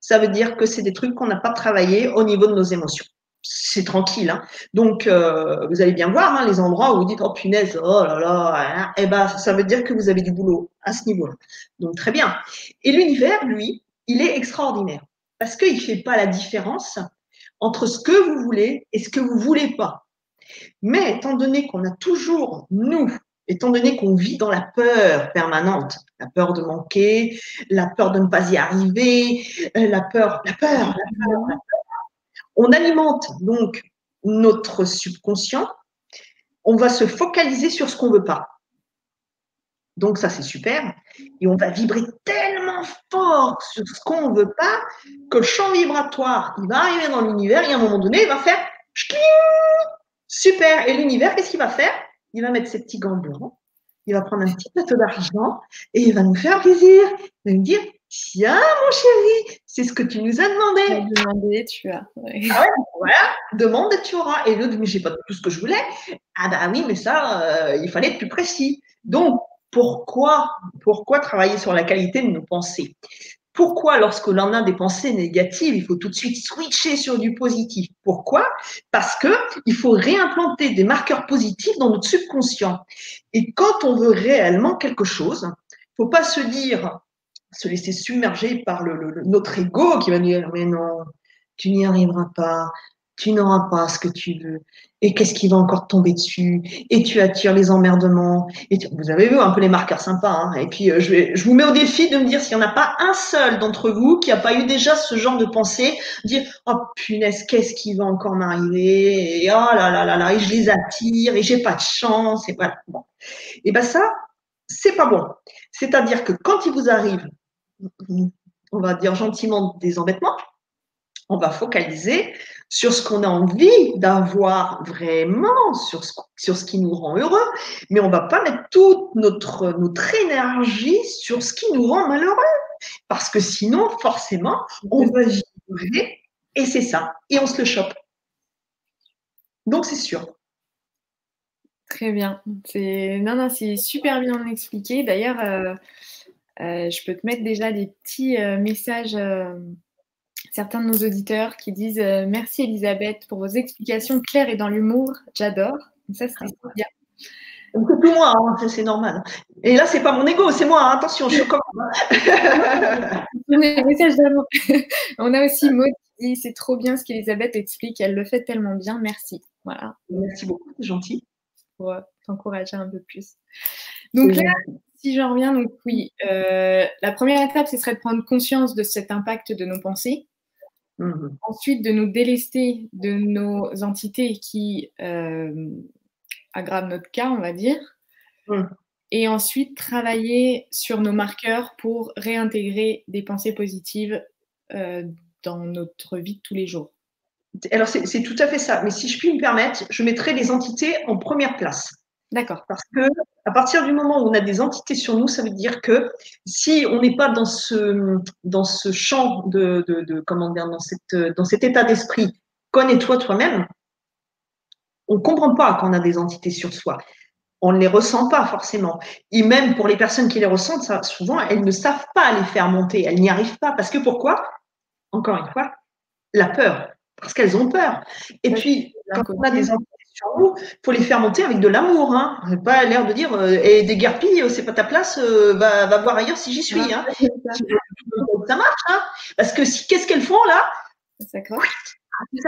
ça veut dire que c'est des trucs qu'on n'a pas travaillé au niveau de nos émotions. C'est tranquille. Hein. Donc, euh, vous allez bien voir hein, les endroits où vous dites oh punaise, oh là là, hein, eh ben, ça veut dire que vous avez du boulot à ce niveau-là. Donc, très bien. Et l'univers, lui, il est extraordinaire parce qu'il ne fait pas la différence entre ce que vous voulez et ce que vous voulez pas. Mais étant donné qu'on a toujours, nous, étant donné qu'on vit dans la peur permanente, la peur de manquer, la peur de ne pas y arriver, euh, la peur, la peur, la peur, la peur. on alimente donc notre subconscient, on va se focaliser sur ce qu'on veut pas. Donc ça, c'est super. Et on va vibrer tellement fort sur ce qu'on ne veut pas que le champ vibratoire, il va arriver dans l'univers et à un moment donné, il va faire super. Et l'univers, qu'est-ce qu'il va faire? Il va mettre ses petits gants blancs, il va prendre un petit plateau d'argent et il va nous faire plaisir. Il va nous dire Tiens, mon chéri, c'est ce que tu nous as demandé. Demandé, tu as. Ah ouais, voilà, demande et tu auras. Et l'autre, mais j'ai pas tout ce que je voulais. Ah bah oui, mais ça, euh, il fallait être plus précis. Donc, pourquoi, travailler sur la qualité de nos pensées? Pourquoi, lorsque l'on a des pensées négatives, il faut tout de suite switcher sur du positif? Pourquoi? Parce que il faut réimplanter des marqueurs positifs dans notre subconscient. Et quand on veut réellement quelque chose, il faut pas se dire, se laisser submerger par notre ego qui va nous dire mais non, tu n'y arriveras pas, tu n'auras pas ce que tu veux. Et qu'est-ce qui va encore tomber dessus? Et tu attires les emmerdements. Et vous avez vu un peu les marqueurs sympas. Hein et puis, euh, je, vais, je vous mets au défi de me dire s'il n'y en a pas un seul d'entre vous qui n'a pas eu déjà ce genre de pensée, dire oh punaise, qu'est-ce qui va encore m'arriver? Et oh là là là là, et je les attire et j'ai pas de chance. Et voilà. Bon. Et ben ça, c'est pas bon. C'est-à-dire que quand il vous arrive, on va dire gentiment des embêtements, on va focaliser sur ce qu'on a envie d'avoir vraiment, sur ce, qui nous rend heureux, mais on ne va pas mettre toute notre, notre énergie sur ce qui nous rend malheureux. Parce que sinon, forcément, on va vibrer et c'est ça. Et on se le chope. Donc, c'est sûr. Très bien. C'est non, non, super bien expliqué. D'ailleurs, euh, euh, je peux te mettre déjà des petits euh, messages certains de nos auditeurs qui disent euh, Merci Elisabeth pour vos explications claires et dans l'humour. J'adore. Ça, c'est bien. C'est tout moi, hein, c'est normal. Et là, c'est pas mon ego, c'est moi. Hein. attention, je suis comme. [LAUGHS] On a aussi Maud qui Merci, c'est trop bien ce qu'Elisabeth explique. Elle le fait tellement bien. Merci. Voilà. Merci beaucoup, c'est gentil. Pour euh, t'encourager un peu plus. Donc là, si je reviens, donc oui, euh, la première étape, ce serait de prendre conscience de cet impact de nos pensées. Mhm. Ensuite, de nous délester de nos entités qui euh, aggravent notre cas, on va dire. Mhm. Et ensuite, travailler sur nos marqueurs pour réintégrer des pensées positives euh, dans notre vie de tous les jours. Alors, c'est tout à fait ça. Mais si je puis me permettre, je mettrai les entités en première place. D'accord. Parce que à partir du moment où on a des entités sur nous, ça veut dire que si on n'est pas dans ce, dans ce champ de, de, comment dire, dans, cette, dans cet état d'esprit, connais-toi toi-même, on ne comprend pas qu'on a des entités sur soi. On ne les ressent pas forcément. Et même pour les personnes qui les ressentent, ça, souvent, elles ne savent pas les faire monter. Elles n'y arrivent pas. Parce que pourquoi? Encore une fois, la peur. Parce qu'elles ont peur. Et puis, quand on a des entités nous, faut les faire monter avec de l'amour. Hein. Pas l'air de dire euh, et des garpilles, euh, c'est pas ta place, euh, va, va, voir ailleurs si j'y suis. Hein. [LAUGHS] Ça marche, hein. Parce que si, qu'est-ce qu'elles font là? Ça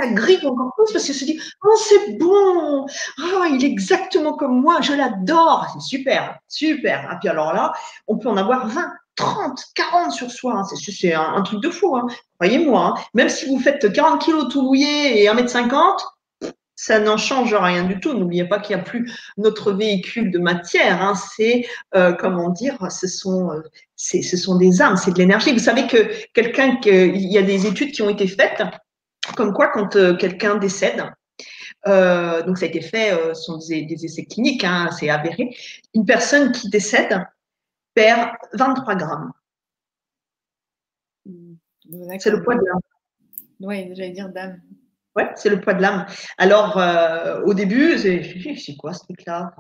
ça grille encore plus parce qu'elle se dit Oh, c'est bon Oh, il est exactement comme moi, je l'adore C'est super, super Et ah, puis alors là, on peut en avoir 20, 30, 40 sur soi. Hein. C'est un, truc de fou, hein. croyez-moi. Hein. Même si vous faites 40 kilos tout mouillé et 1m50, ça n'en change rien du tout. N'oubliez pas qu'il n'y a plus notre véhicule de matière. Hein. C'est, euh, comment dire, ce sont, euh, ce sont des âmes, c'est de l'énergie. Vous savez que quelqu'un, il y a des études qui ont été faites, comme quoi quand euh, quelqu'un décède, donc ça a été fait, ce sont des, essais cliniques, hein, c'est avéré, une personne qui décède perd 23 grammes. C'est le poids de l'âme. Oui, j'allais dire d'âme. Ouais, c'est le poids de l'âme. Alors, euh, au début, [LAUGHS] c'est quoi ce truc-là?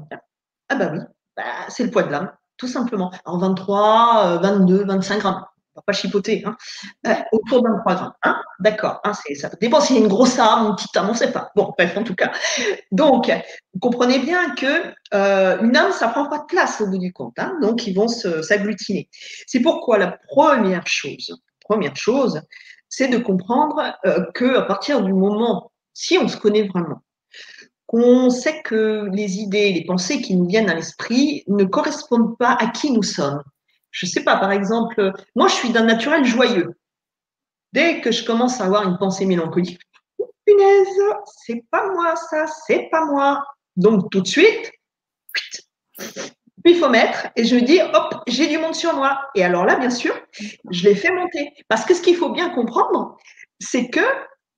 Ah bah oui, bah, c'est le poids de l'âme, tout simplement. Alors, 23, 22, 25 grammes. On va pas chipoter. Hein. Euh, autour de 23 grammes. Hein D'accord. Hein, ça dépend s'il y a une grosse âme, une petite âme, on ne sait pas. Bon, bref, en tout cas. Donc, vous comprenez bien que euh, une âme, ça prend pas de place au bout du compte. Hein, donc, ils vont s'agglutiner. C'est pourquoi la première chose, première chose, c'est de comprendre euh, que à partir du moment, si on se connaît vraiment, qu'on sait que les idées, les pensées qui nous viennent à l'esprit ne correspondent pas à qui nous sommes. Je ne sais pas, par exemple, moi je suis d'un naturel joyeux. Dès que je commence à avoir une pensée mélancolique, punaise, c'est pas moi ça, c'est pas moi. Donc tout de suite, il faut mettre et je me dis, hop, j'ai du monde sur moi. Et alors là, bien sûr, je les fais monter. Parce que ce qu'il faut bien comprendre, c'est que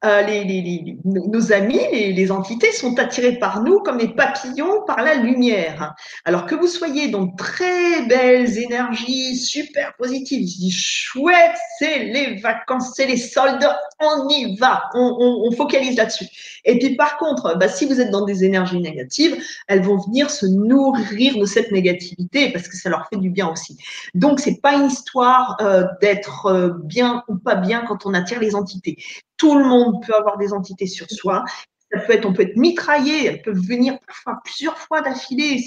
euh, les, nos amis, les, entités sont attirés par nous comme des papillons par la lumière. Alors que vous soyez dans très belles énergies super positives, se disent chouette, c'est les vacances, c'est les soldes, on y va, on, focalise là-dessus. Et puis par contre, bah, si vous êtes dans des énergies négatives, elles vont venir se nourrir de cette négativité parce que ça leur fait du bien aussi. Donc c'est pas une histoire euh, d'être euh, bien ou pas bien quand on attire les entités. Tout le monde peut avoir des entités sur soi. Ça peut être, on peut être mitraillé, elles peuvent venir parfois plusieurs fois d'affilée.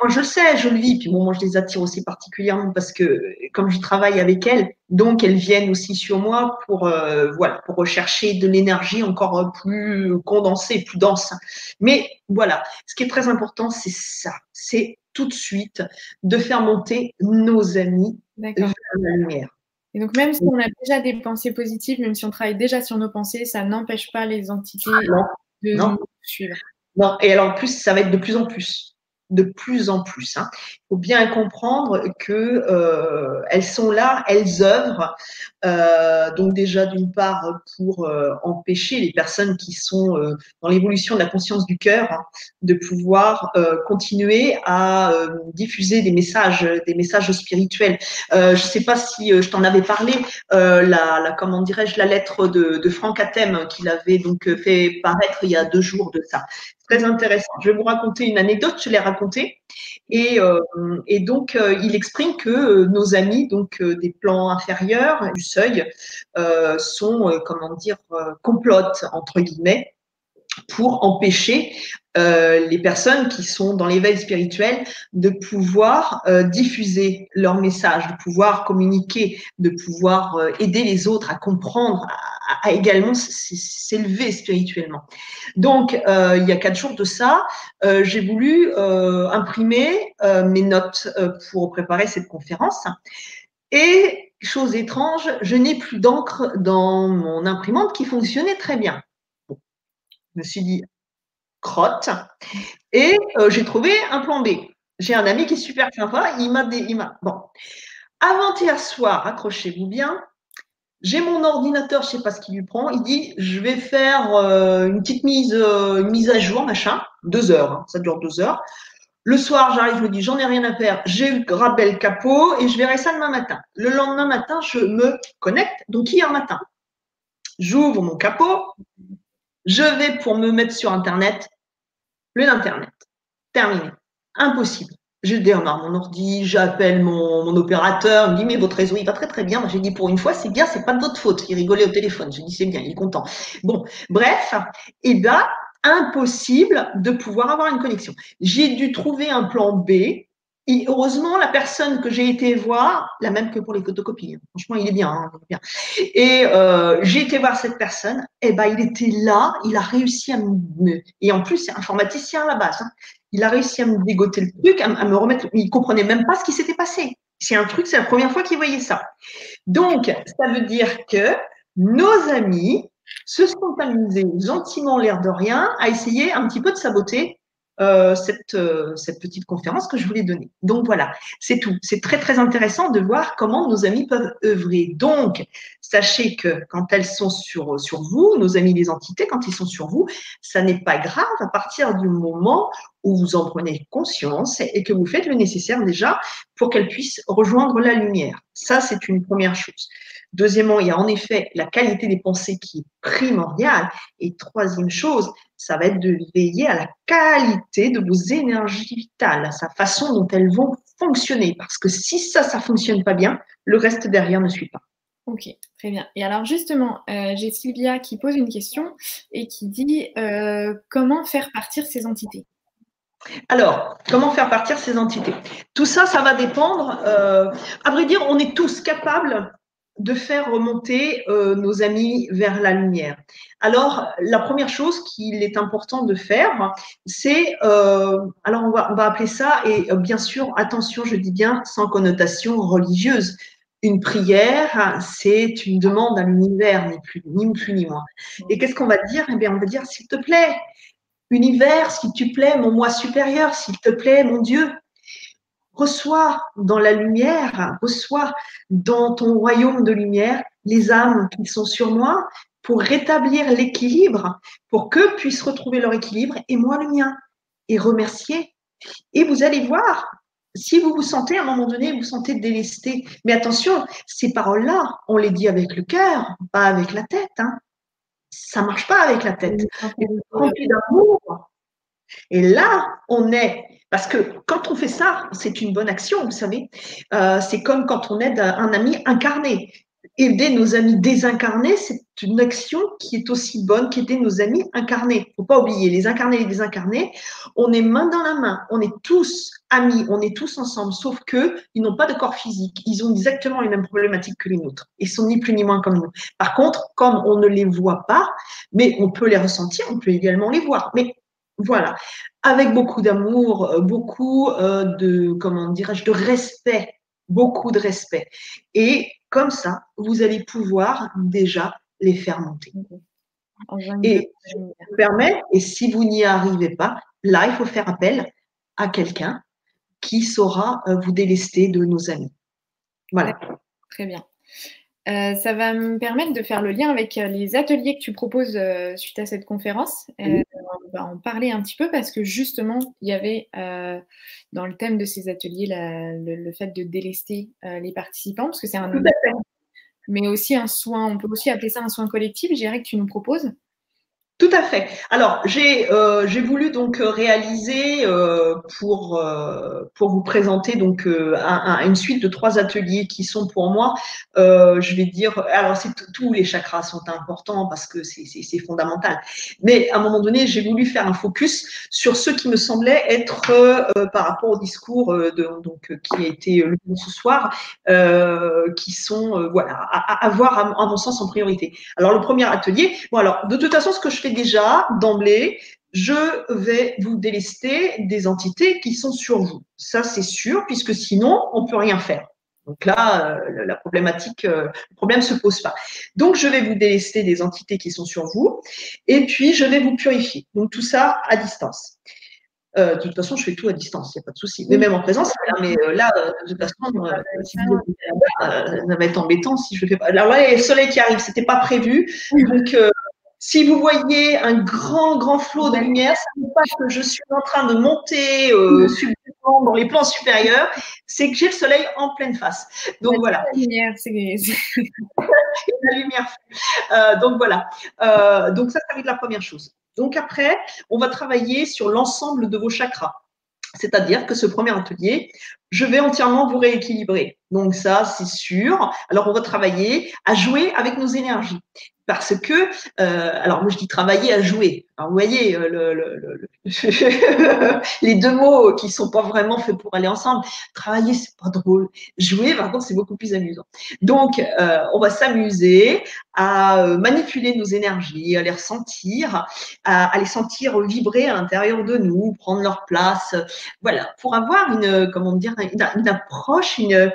Moi, je sais, je le vis. Puis bon, moi, je les attire aussi particulièrement parce que comme je travaille avec elles, donc elles viennent aussi sur moi pour euh, voilà, pour rechercher de l'énergie encore plus condensée, plus dense. Mais voilà, ce qui est très important, c'est ça, c'est tout de suite de faire monter nos amis vers la lumière. Et donc, même si on a déjà des pensées positives, même si on travaille déjà sur nos pensées, ça n'empêche pas les entités de nous suivre. Non, et alors en plus, ça va être de plus en plus de plus en plus. Hein. Faut bien comprendre que euh, elles sont là, elles œuvrent. Euh, donc déjà d'une part pour euh, empêcher les personnes qui sont euh, dans l'évolution de la conscience du cœur hein, de pouvoir euh, continuer à diffuser des messages, des messages spirituels. je ne sais pas si je t'en avais parlé, la, la, comment dirais-je, la lettre de, de Franck Atem qu'il avait donc fait paraître il y a deux jours de ça très intéressant. Je vais vous raconter une anecdote, je l'ai racontée. Et, euh, et donc, euh, il exprime que euh, nos amis, donc des plans inférieurs, du seuil, sont, comment dire, complotent, entre guillemets, pour empêcher euh, les personnes qui sont dans l'éveil spirituel de pouvoir euh, diffuser leur message, de pouvoir communiquer, de pouvoir euh, aider les autres à comprendre, à, également s'élever spirituellement. Donc, il y a quatre jours de ça, j'ai voulu imprimer mes notes pour préparer cette conférence. Et chose étrange, je n'ai plus d'encre dans mon imprimante qui fonctionnait très bien. Je me suis dit, crotte. Et euh, j'ai trouvé un plan B. J'ai un ami qui est super sympa. Il m'a des. Avant-hier soir, accrochez-vous bien, j'ai mon ordinateur, je sais pas ce qu'il lui prend. Il dit Je vais faire euh, une petite mise, euh, mise à jour, machin. Deux heures. Hein. ça dure deux heures. Le soir, j'arrive, je me dis J'en ai rien à faire. J'ai rappelé le capot et je verrai ça demain matin. Le lendemain matin, je me connecte. Donc, hier matin, j'ouvre mon capot. Je vais pour me mettre sur Internet. Plus d'Internet. Terminé. Impossible. Je démarre mon ordi, j'appelle mon, opérateur, il me dit mais votre réseau il va très très bien. J'ai dit pour une fois c'est bien, c'est pas de votre faute. Il rigolait au téléphone. J'ai dit c'est bien, il est content. Bon, bref, et eh bien impossible de pouvoir avoir une connexion. J'ai dû trouver un plan B et heureusement, la personne que j'ai été voir, la même que pour les photocopies, hein. franchement, il est bien. Hein, bien. Et euh, j'ai été voir cette personne, et eh ben, il était là, il a réussi à me. Et en plus, c'est informaticien à la base. Hein. il a réussi à me dégoter le truc, à, me remettre. Il comprenait même pas ce qui s'était passé. C'est un truc, c'est la première fois qu'il voyait ça. Donc, ça veut dire que nos amis se sont amusés gentiment, l'air de rien, à essayer un petit peu de saboter euh, cette, euh, cette petite conférence que je voulais donner. Donc voilà, c'est tout. C'est très très intéressant de voir comment nos amis peuvent œuvrer. Donc, sachez que quand elles sont sur, sur vous, nos amis les entités, quand ils sont sur vous, ça n'est pas grave à partir du moment où vous en prenez conscience et que vous faites le nécessaire déjà pour qu'elles puissent rejoindre la lumière. Ça, c'est une première chose. Deuxièmement, il y a en effet la qualité des pensées qui est primordiale. Et troisième chose, ça va être de veiller à la qualité de vos énergies vitales, à sa façon dont elles vont fonctionner. Parce que si ça, ça fonctionne pas bien, le reste derrière ne suit pas. Ok, très bien. Et alors justement, euh, j'ai Sylvia qui pose une question et qui dit euh, comment faire partir ces entités? Alors, comment faire partir ces entités? Tout ça, ça va dépendre. Euh, à vrai dire, on est tous capables de faire remonter nos amis vers la lumière. Alors, la première chose qu'il est important de faire, c'est, alors on va, appeler ça, et bien sûr, attention, je dis bien sans connotation religieuse. Une prière, c'est une demande à l'univers, ni plus, ni plus ni moins. Et qu'est-ce qu'on va dire? Eh bien, on va dire, s'il te plaît, univers, s'il te plaît, mon moi supérieur, s'il te plaît, mon Dieu, reçois dans la lumière, reçois dans ton royaume de lumière les âmes qui sont sur moi pour rétablir l'équilibre, pour qu'eux puissent retrouver leur équilibre et moi le mien, et remercier. Et vous allez voir, si vous vous sentez à un moment donné, vous vous sentez délesté. Mais attention, ces paroles-là, on les dit avec le cœur, pas avec la tête. Hein. Ça marche pas avec la tête. Rempli d'amour. Et là, on est parce que quand on fait ça, c'est une bonne action, vous savez. Euh, c'est comme quand on aide un ami incarné. Aider nos amis désincarnés, c'est une action qui est aussi bonne qu'aider nos amis incarnés. Faut pas oublier, les incarnés et les désincarnés, on est main dans la main, on est tous amis, on est tous ensemble, sauf que ils n'ont pas de corps physique, ils ont exactement les mêmes problématiques que les nôtres. Ils sont ni plus ni moins comme nous. Par contre, comme on ne les voit pas, mais on peut les ressentir, on peut également les voir. Mais voilà, avec beaucoup d'amour, euh, beaucoup euh, de, comment dirais-je, de respect, beaucoup de respect. Et comme ça, vous allez pouvoir déjà les faire monter. Et je vous permets, et si vous n'y arrivez pas, là, il faut faire appel à quelqu'un qui saura euh, vous délester de nos amis. Voilà. Très bien. Euh, ça va me permettre de faire le lien avec euh, les ateliers que tu proposes euh, suite à cette conférence. on va en parler un petit peu parce que justement, il y avait dans le thème de ces ateliers le, fait de délester les participants, parce que c'est un mais aussi un soin, on peut aussi appeler ça un soin collectif, je dirais que tu nous proposes. Tout à fait. Alors, j'ai euh, voulu donc euh, réaliser euh, pour pour vous présenter donc un, un, une suite de trois ateliers qui sont pour moi, je vais dire, alors c'est tous les chakras sont importants parce que c'est fondamental. Mais à un moment donné, j'ai voulu faire un focus sur ceux qui me semblaient être par rapport au discours de donc qui a été le ce soir, qui sont voilà à, à voir à, à, mon sens en priorité. Alors le premier atelier, bon alors de toute façon ce que je fais déjà d'emblée, je vais vous délester des entités qui sont sur vous. Ça, c'est sûr, puisque sinon, on peut rien faire. Donc là, euh, la problématique, euh, le problème se pose pas. Donc, je vais vous délester des entités qui sont sur vous, et puis je vais vous purifier. Donc tout ça à distance. Euh, de toute façon, je fais tout à distance, il n'y a pas de souci. Mais même en présence, mais là, de toute façon, ça va être embêtant si je le fais pas. Alors là, il y a le soleil qui arrive, c'était pas prévu. Donc, si vous voyez un grand, grand flot de lumière, ça n'est pas que je suis en train de monter euh, dans les plans supérieurs, c'est que j'ai le soleil en pleine face. Donc voilà. La lumière, c'est [LAUGHS] [LAUGHS] la lumière. Euh, donc voilà. Euh, donc ça, ça va être la première chose. Donc après, on va travailler sur l'ensemble de vos chakras. C'est-à-dire que ce premier atelier, je vais entièrement vous rééquilibrer. Donc ça, c'est sûr. Alors on va travailler à jouer avec nos énergies parce que, euh, alors moi je dis travailler à jouer. Alors vous voyez, euh, le, le, le, [LAUGHS] les deux mots qui sont pas vraiment faits pour aller ensemble. Travailler, c'est pas drôle. Jouer, par contre, c'est beaucoup plus amusant. Donc, euh, on va s'amuser à euh, manipuler nos énergies, à les ressentir, à, à les sentir vibrer à l'intérieur de nous, prendre leur place. Voilà, pour avoir une, comment dire, une, une approche, une,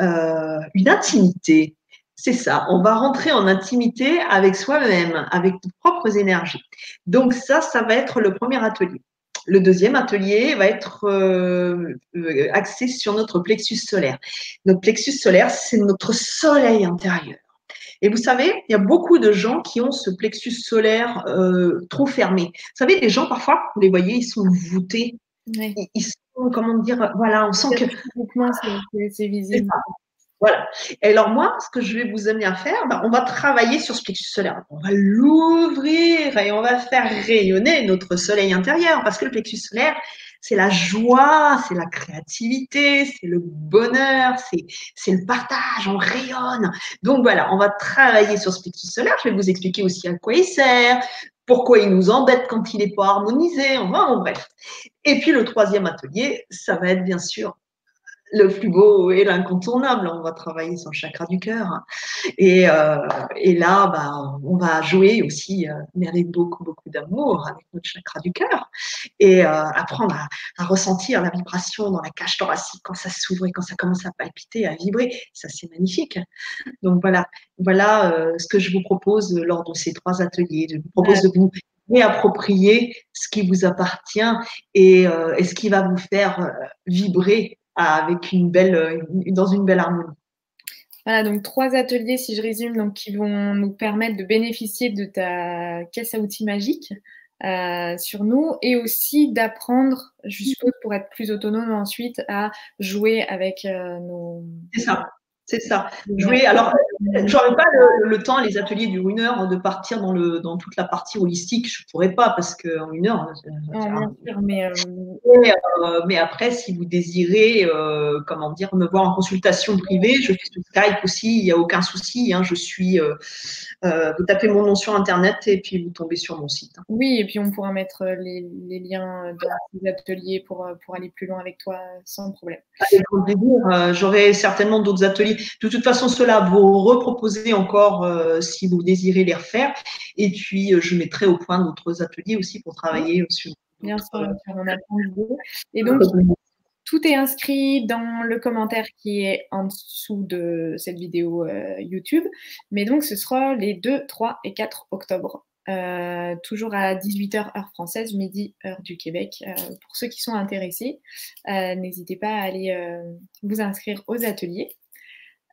euh, une intimité c'est ça, on va rentrer en intimité avec soi-même, avec nos propres énergies. Donc ça, ça va être le premier atelier. Le deuxième atelier va être euh, euh, axé sur notre plexus solaire. Notre plexus solaire, c'est notre soleil intérieur. Et vous savez, il y a beaucoup de gens qui ont ce plexus solaire euh, trop fermé. Vous savez, les gens, parfois, vous les voyez, ils sont voûtés. Ils, sont, comment dire, voilà, on sent que. C'est visible. Voilà. Et alors moi, ce que je vais vous amener à faire, ben, on va travailler sur ce plexus solaire. On va l'ouvrir et on va faire rayonner notre soleil intérieur parce que le plexus solaire, c'est la joie, c'est la créativité, c'est le bonheur, c'est, c'est le partage, on rayonne. Donc voilà, on va travailler sur ce plexus solaire. Je vais vous expliquer aussi à quoi il sert, pourquoi il nous embête quand il n'est pas harmonisé, on va en bref. Et puis le troisième atelier, ça va être bien sûr le plus beau et l'incontournable. On va travailler sur le chakra du cœur. Et, euh, et là, bah, on va jouer aussi, euh, mais avec beaucoup, beaucoup d'amour, avec notre chakra du cœur. Et euh, apprendre à, à, ressentir la vibration dans la cage thoracique quand ça s'ouvre et quand ça commence à palpiter, à vibrer. Ça, c'est magnifique. Donc voilà, voilà euh, ce que je vous propose lors de ces trois ateliers. Je vous propose de vous réapproprier ce qui vous appartient et, euh, et ce qui va vous faire euh, vibrer avec une belle, euh, dans une belle harmonie. Voilà, donc trois ateliers, si je résume, donc, qui vont nous permettre de bénéficier de ta caisse à outils magique euh, sur nous et aussi d'apprendre, je suppose, pour être plus autonome ensuite, à jouer avec euh, nos. C'est ça. C'est ça. Jouer. Alors, j'aurais pas le, le, temps, les ateliers durent une heure, de partir dans, le, dans toute la partie holistique. Je pourrais pas parce qu'en une heure. Mais, euh... Euh, mais, après, si vous désirez, euh, comment dire, me voir en consultation privée, je fais sur Skype aussi. Il n'y a aucun souci. Hein, je suis. Euh, euh, vous tapez mon nom sur internet et puis vous tombez sur mon site. Oui, et puis on pourra mettre les, les liens dans les ateliers pour, pour aller plus loin avec toi sans problème. Avec plaisir. J'aurai certainement d'autres ateliers de toute façon, cela vous reproposer encore euh, si vous désirez les refaire. Et puis, euh, je mettrai au point d'autres ateliers aussi pour travailler sur. Bien sûr, on a Et donc, tout est inscrit dans le commentaire qui est en dessous de cette vidéo euh, YouTube. Mais donc, ce sera les 2, 3 et 4 octobre. Euh, toujours à 18h heure française, midi heure du Québec. Euh, pour ceux qui sont intéressés, euh, n'hésitez pas à aller vous inscrire aux ateliers.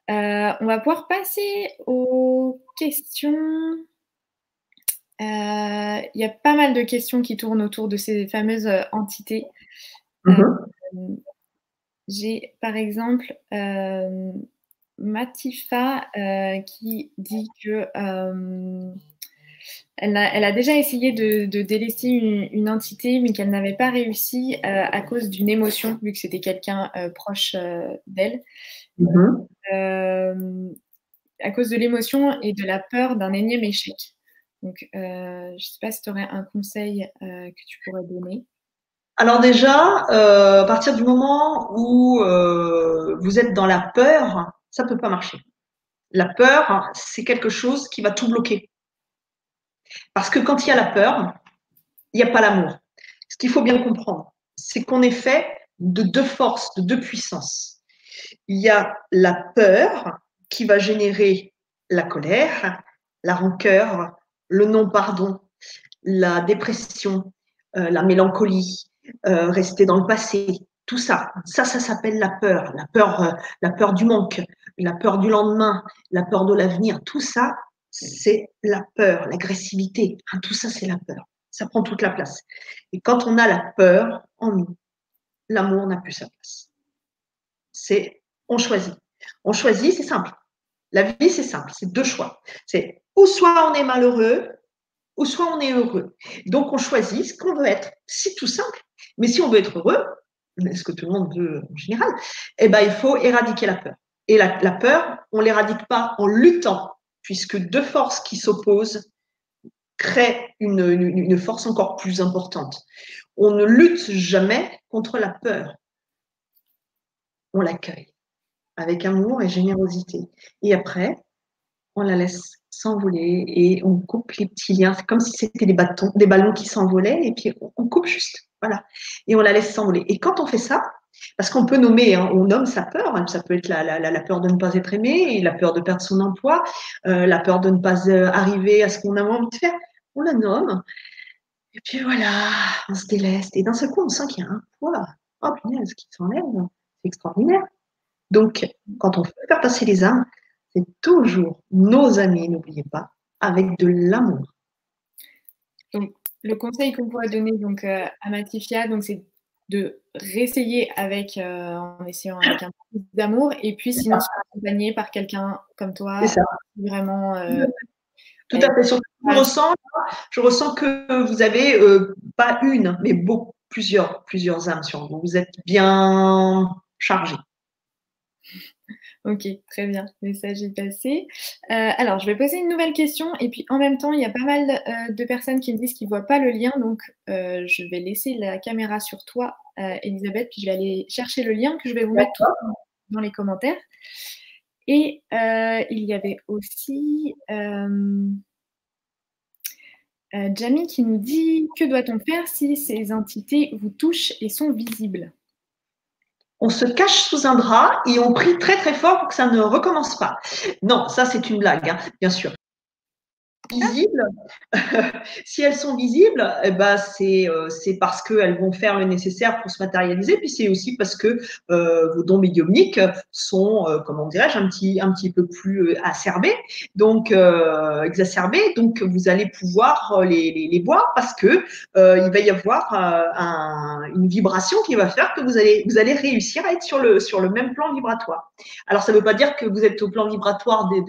Euh, on va pouvoir passer aux questions. Euh, il y a pas mal de questions qui tournent autour de ces fameuses euh, entités. Mm-hmm. J'ai par exemple Matifa qui dit que Elle a, elle a, déjà essayé de, de délaisser une, une, entité, mais qu'elle n'avait pas réussi euh, à cause d'une émotion, vu que c'était quelqu'un euh, proche euh, d'elle. Mm-hmm. à cause de l'émotion et de la peur d'un énième échec. Donc, je ne sais pas si tu aurais un conseil que tu pourrais donner. Alors déjà, à partir du moment où vous êtes dans la peur, ça ne peut pas marcher. La peur, c'est quelque chose qui va tout bloquer. Parce que quand il y a la peur, il n'y a pas l'amour. Ce qu'il faut bien comprendre, c'est qu'on est fait de deux forces, de deux puissances. Il y a la peur qui va générer la colère, la rancœur, le non-pardon, la dépression, euh, la mélancolie, euh, rester dans le passé, tout ça. Ça, ça s'appelle la peur, la peur, euh, la peur du manque, la peur du lendemain, la peur de l'avenir. Tout ça, c'est la peur, l'agressivité. Hein, tout ça, c'est la peur. Ça prend toute la place. Et quand on a la peur en nous, l'amour n'a plus sa place. C'est on choisit. On choisit, c'est simple. La vie, c'est simple. C'est deux choix. C'est ou soit on est malheureux, ou soit on est heureux. Donc on choisit ce qu'on veut être. C'est tout simple. Mais si on veut être heureux, ce que tout le monde veut en général, eh ben, il faut éradiquer la peur. Et la, peur, on l'éradique pas en luttant puisque deux forces qui s'opposent créent une, force encore plus importante. On ne lutte jamais contre la peur. On l'accueille avec amour et générosité. Et après, on la laisse s'envoler et on coupe les petits liens. C'est comme si c'était des, bâtons, des ballons qui s'envolaient et puis on coupe juste. Voilà. Et on la laisse s'envoler. Et quand on fait ça, parce qu'on peut nommer, hein, on nomme sa peur. Hein, ça peut être la, peur de ne pas être aimé, la peur de perdre son emploi, euh, la peur de ne pas euh, arriver à ce qu'on a envie de faire. On la nomme. Et puis voilà, on se déleste. Et d'un seul coup, on sent qu'il y a un poids. Oh punaise, qui s'enlève. C'est extraordinaire. Donc, quand on fait faire passer les âmes, c'est toujours nos amis, n'oubliez pas, avec de l'amour. Donc, le conseil qu'on pourrait donner donc, euh, à Matifia, donc, c'est de réessayer avec, euh, en essayant avec un peu d'amour, et puis sinon se accompagner par quelqu'un comme toi, ça. vraiment. Euh, Tout à fait. Surtout, je, ressens, je ressens que vous avez euh, pas une, mais beaucoup, plusieurs, plusieurs âmes sur vous. Vous êtes bien chargé. Ok, très bien. Le message est passé. Euh, alors, je vais poser une nouvelle question. Et puis, en même temps, il y a pas mal euh, de personnes qui me disent qu'ils ne voient pas le lien. Donc, euh, je vais laisser la caméra sur toi, Elisabeth. Puis, je vais aller chercher le lien que je vais vous mettre dans les commentaires. Et il y avait aussi Jamie qui nous dit Que doit-on faire si ces entités vous touchent et sont visibles? On se cache sous un drap et on prie très très fort pour que ça ne recommence pas. Non, ça c'est une blague, hein, bien sûr visibles. [LAUGHS] si elles sont visibles, eh ben c'est euh, parce qu'elles vont faire le nécessaire pour se matérialiser, puis c'est aussi parce que euh, vos dons médiumniques sont, euh, comment dirais-je, un petit un petit peu plus acerbés, donc exacerbés, donc vous allez pouvoir les, les, les voir parce que il va y avoir un, une vibration qui va faire que vous allez vous allez réussir à être sur le sur le même plan vibratoire. Alors ça ne veut pas dire que vous êtes au plan vibratoire de,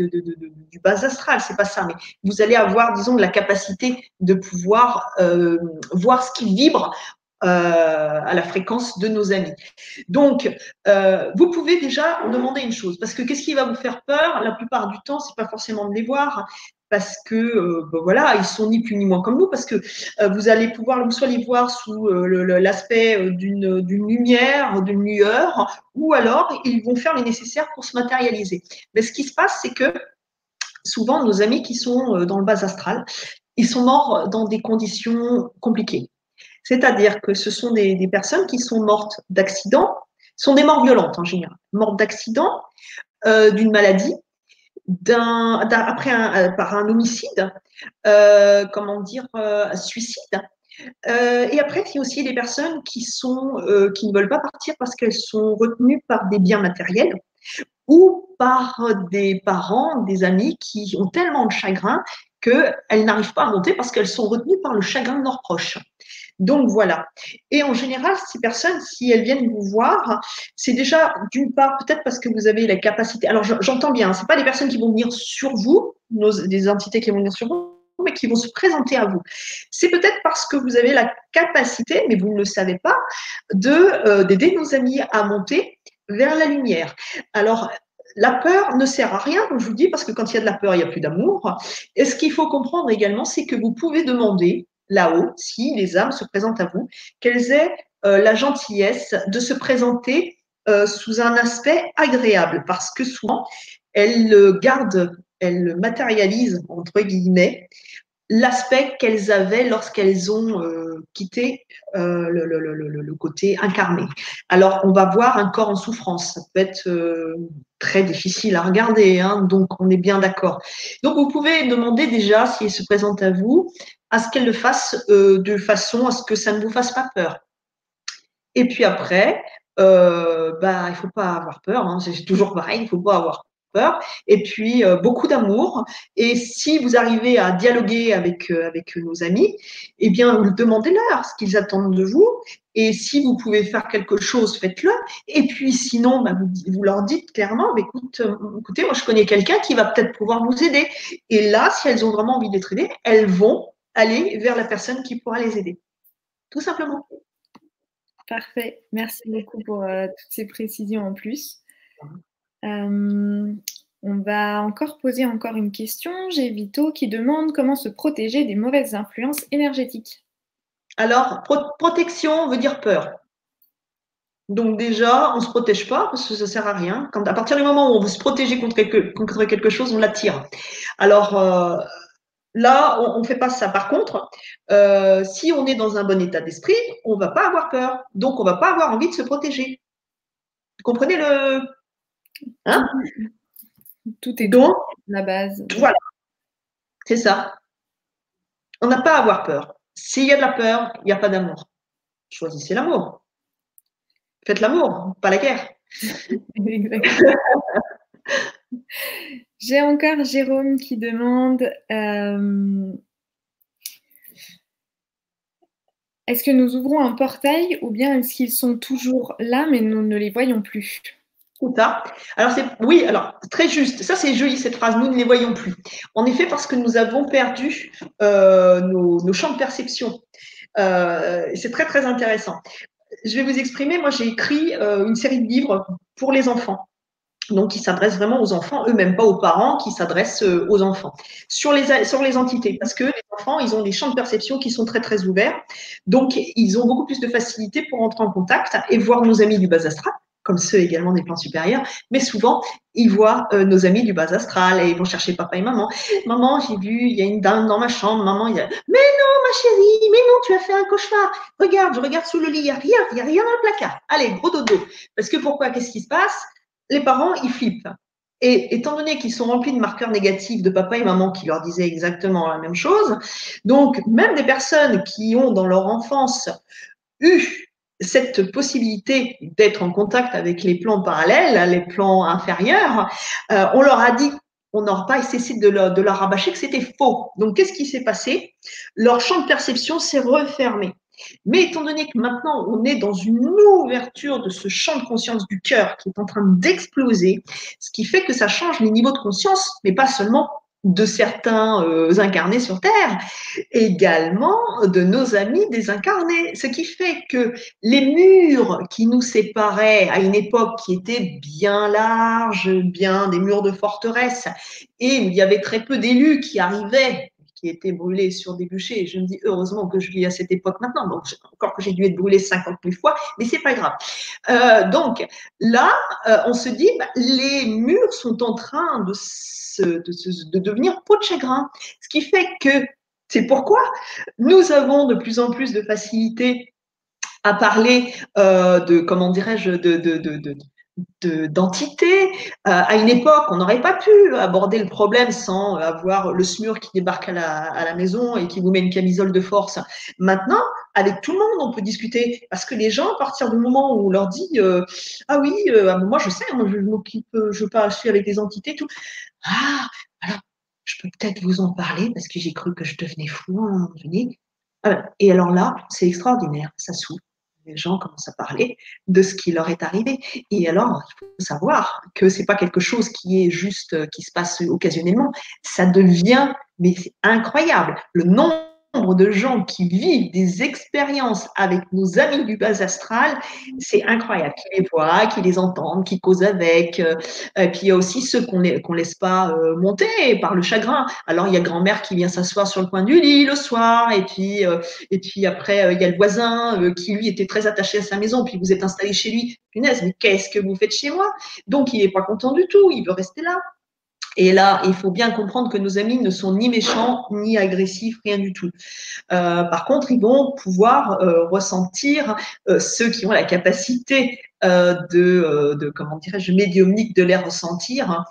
du bas astral, c'est pas ça, mais vous allez avoir, disons, la capacité de pouvoir euh, voir ce qui vibre euh, à la fréquence de nos amis. Donc, euh, vous pouvez déjà demander une chose, parce que qu'est-ce qui va vous faire peur? La plupart du temps, c'est pas forcément de les voir, parce que ben voilà, ils sont ni plus ni moins comme nous, parce que vous allez pouvoir soit les voir sous l'aspect d'une lumière, d'une lueur, ou alors ils vont faire le nécessaire pour se matérialiser. Mais ce qui se passe, c'est que souvent nos amis qui sont euh, dans le bas astral, ils sont morts dans des conditions compliquées. C'est-à-dire que ce sont des, personnes qui sont mortes d'accident, sont des morts violentes en général, mortes d'accident, euh, d'une maladie, d'un, après euh, par un homicide, comment dire, un suicide. et après, il y a aussi des personnes qui ne veulent pas partir parce qu'elles sont retenues par des biens matériels ou par des parents, des amis qui ont tellement de chagrin qu'elles n'arrivent pas à monter parce qu'elles sont retenues par le chagrin de leurs proches. Donc voilà. Et en général, ces personnes, si elles viennent vous voir, c'est déjà d'une part peut-être parce que vous avez la capacité. Alors j'entends bien, c'est pas des personnes qui vont venir sur vous, des entités qui vont venir sur vous, mais qui vont se présenter à vous. C'est peut-être parce que vous avez la capacité, mais vous ne le savez pas, de d'aider nos amis à monter vers la lumière. Alors, la peur ne sert à rien, comme je vous dis, parce que quand il y a de la peur, il n'y a plus d'amour. Et ce qu'il faut comprendre également, c'est que vous pouvez demander là-haut, si les âmes se présentent à vous, qu'elles aient euh, la gentillesse de se présenter euh, sous un aspect agréable, parce que souvent, elles gardent, elles matérialisent, entre guillemets, l'aspect qu'elles avaient lorsqu'elles ont euh, quitté euh, le, côté incarné. Alors, on va voir un corps en souffrance. Ça peut être euh, très difficile à regarder, hein, donc on est bien d'accord. Donc, vous pouvez demander déjà, si elle se présente à vous, à ce qu'elle le fasse de façon à ce que ça ne vous fasse pas peur. Et puis après, bah, il faut pas avoir peur. Hein, c'est toujours pareil, il faut pas avoir peur, et puis euh, beaucoup d'amour. Et si vous arrivez à dialoguer avec, euh, avec nos amis, eh bien, demandez-leur ce qu'ils attendent de vous. Et si vous pouvez faire quelque chose, faites-le. Et puis sinon, bah, vous, vous, leur dites clairement, bah, écoute, euh, écoutez, moi je connais quelqu'un qui va peut-être pouvoir vous aider. Et là, si elles ont vraiment envie d'être aidées, elles vont aller vers la personne qui pourra les aider. Tout simplement. Parfait. Merci beaucoup pour toutes ces précisions en plus. Euh, on va encore poser encore une question. J'ai Vito qui demande comment se protéger des mauvaises influences énergétiques. Alors, protection veut dire peur. Donc déjà, on ne se protège pas parce que ça ne sert à rien. Quand, à partir du moment où on veut se protéger contre quelque, chose, on l'attire. Alors euh, là, on ne fait pas ça. Par contre, euh, si on est dans un bon état d'esprit, on ne va pas avoir peur. Donc, on ne va pas avoir envie de se protéger. Comprenez le, Hein tout est donc la base. Voilà, c'est ça. On n'a pas à avoir peur. S'il y a de la peur, il n'y a pas d'amour. Choisissez l'amour. Faites l'amour, pas la guerre. [LAUGHS] J'ai encore Jérôme qui demande euh, Est-ce que nous ouvrons un portail ou bien est-ce qu'ils sont toujours là mais nous ne les voyons plus? Alors c'est oui, alors très juste. Ça c'est joli cette phrase. Nous ne les voyons plus. En effet, parce que nous avons perdu euh, nos, champs de perception. Euh, c'est très très intéressant. Je vais vous exprimer. Moi, j'ai écrit euh, une série de livres pour les enfants. Donc, qui s'adressent vraiment aux enfants, eux-mêmes pas aux parents, qui s'adressent aux enfants sur les sur les entités, parce que les enfants, ils ont des champs de perception qui sont très très ouverts, donc ils ont beaucoup plus de facilité pour entrer en contact et voir nos amis du bas astral comme ceux également des plans supérieurs, mais souvent, ils voient euh, nos amis du bas astral et ils vont chercher papa et maman. Maman, j'ai vu, il y a une dame dans ma chambre. Maman, il y a... Mais non, ma chérie, mais non, tu as fait un cauchemar. Regarde, je regarde sous le lit, il n'y a rien, il n'y a rien dans le placard. Allez, gros dodo. Parce que pourquoi Qu'est-ce qui se passe? Les parents, ils flippent. Et étant donné qu'ils sont remplis de marqueurs négatifs de papa et maman qui leur disaient exactement la même chose, donc même des personnes qui ont dans leur enfance eu cette possibilité d'être en contact avec les plans parallèles, les plans inférieurs, euh, on leur a dit, on n'aura pas cessé de leur rabâcher que c'était faux. Donc, qu'est-ce qui s'est passé? Leur champ de perception s'est refermé. Mais étant donné que maintenant on est dans une ouverture de ce champ de conscience du cœur qui est en train d'exploser, ce qui fait que ça change les niveaux de conscience, mais pas seulement de certains euh, incarnés sur Terre, également de nos amis désincarnés. Ce qui fait que les murs qui nous séparaient à une époque qui était bien large, bien des murs de forteresse, et où il y avait très peu d'élus qui arrivaient qui étaient brûlés sur des bûchers. Je me dis heureusement que je vis à cette époque maintenant, donc encore que j'ai dû être brûlé 50 000 fois, mais c'est pas grave. Euh, donc là, euh, on se dit, bah, les murs sont en train de, de, devenir peau de chagrin, ce qui fait que c'est pourquoi nous avons de plus en plus de facilité à parler euh, de, comment dirais-je, de, de, d'entité. Euh, à une époque, on n'aurait pas pu aborder le problème sans avoir le SMUR qui débarque à la, maison et qui vous met une camisole de force. Maintenant, avec tout le monde, on peut discuter parce que les gens, à partir du moment où on leur dit euh, ah oui, euh, ah, moi je sais, je m'occupe, je je suis avec des entités, tout. Ah, alors je peux peut-être vous en parler parce que j'ai cru que je devenais fou donné. Et alors là, c'est extraordinaire, ça s'ouvre les gens commencent à parler de ce qui leur est arrivé. Et alors, il faut savoir que c'est pas quelque chose qui est juste, euh, qui se passe occasionnellement. Ça devient, mais c'est incroyable. Le nombre de gens qui vivent des expériences avec nos amis du bas astral, c'est incroyable. Qui les voient, qui les entendent, qui causent avec. Euh, et puis il y a aussi ceux qu'on ne laisse pas euh, monter par le chagrin. Alors il y a grand-mère qui vient s'asseoir sur le coin du lit le soir, et puis, euh, et puis après il y a le voisin qui lui était très attaché à sa maison, puis vous êtes installé chez lui. Punaise, mais qu'est-ce que vous faites chez moi? Donc il n'est pas content du tout, il veut rester là. Et là, il faut bien comprendre que nos amis ne sont ni méchants, ni agressifs, rien du tout. Euh, par contre, ils vont pouvoir euh, ressentir, euh, ceux qui ont la capacité de, comment dirais-je, médiumnique de les ressentir.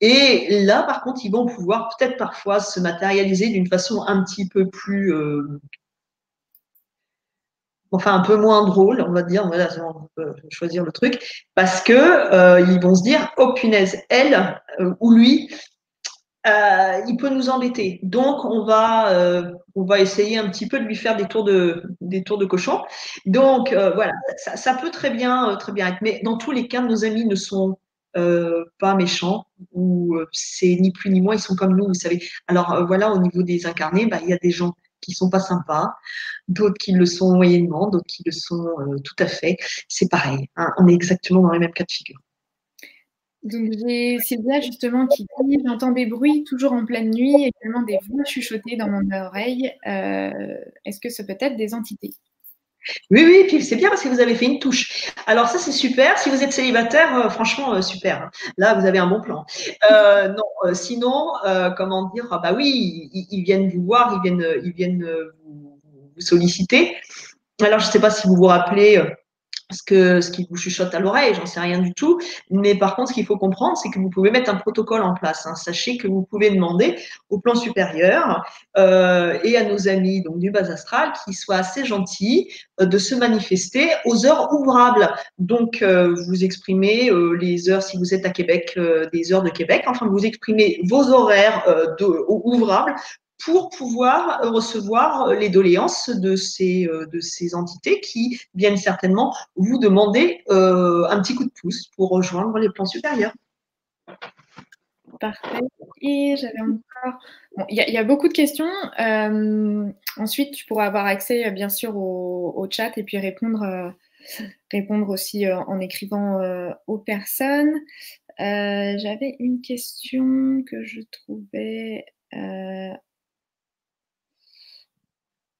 Et là, par contre, ils vont pouvoir peut-être parfois se matérialiser d'une façon un petit peu plus enfin un peu moins drôle, on va dire, voilà, on peut choisir le truc, parce que euh, ils vont se dire, oh punaise, elle euh, ou lui, euh, il peut nous embêter. Donc on va, essayer un petit peu de lui faire des tours de, cochon. Donc voilà, ça, ça, peut très bien, très bien être. Mais dans tous les cas, nos amis ne sont pas méchants ou c'est ni plus ni moins, ils sont comme nous, vous savez. Alors voilà, au niveau des incarnés, bah, il y a des gens qui sont pas sympas, d'autres qui le sont moyennement, d'autres qui le sont euh, tout à fait. C'est pareil, hein, on est exactement dans les mêmes cas de figure. Donc j'ai Sylvia justement qui dit j'entends des bruits toujours en pleine nuit, également des voix chuchotées dans mon oreille. Euh, est-ce que ce peut être des entités? Oui, oui, puis c'est bien parce que vous avez fait une touche. Alors ça, c'est super. Si vous êtes célibataire, euh, franchement, super. Là, vous avez un bon plan. non, sinon, comment dire ah Bah oui, ils, viennent vous voir, ils viennent, ils viennent vous, vous solliciter. Alors, je ne sais pas si vous vous rappelez ce, que, ce qui vous chuchote à l'oreille, j'en sais rien du tout. Mais par contre, ce qu'il faut comprendre, c'est que vous pouvez mettre un protocole en place. Hein. Sachez que vous pouvez demander au plan supérieur euh, et à nos amis donc du bas astral qui soient assez gentils euh, de se manifester aux heures ouvrables. Donc, euh, vous exprimez les heures, si vous êtes à Québec, des heures de Québec. Enfin, vous exprimez vos horaires de, ouvrables pour pouvoir recevoir les doléances de ces, euh, de ces entités qui viennent certainement vous demander euh, un petit coup de pouce pour rejoindre les plans supérieurs. Parfait. Et j'avais encore. Il y, a beaucoup de questions. Euh, ensuite, tu pourras avoir accès, bien sûr, au, chat et puis répondre, répondre aussi en écrivant aux personnes. j'avais une question que je trouvais.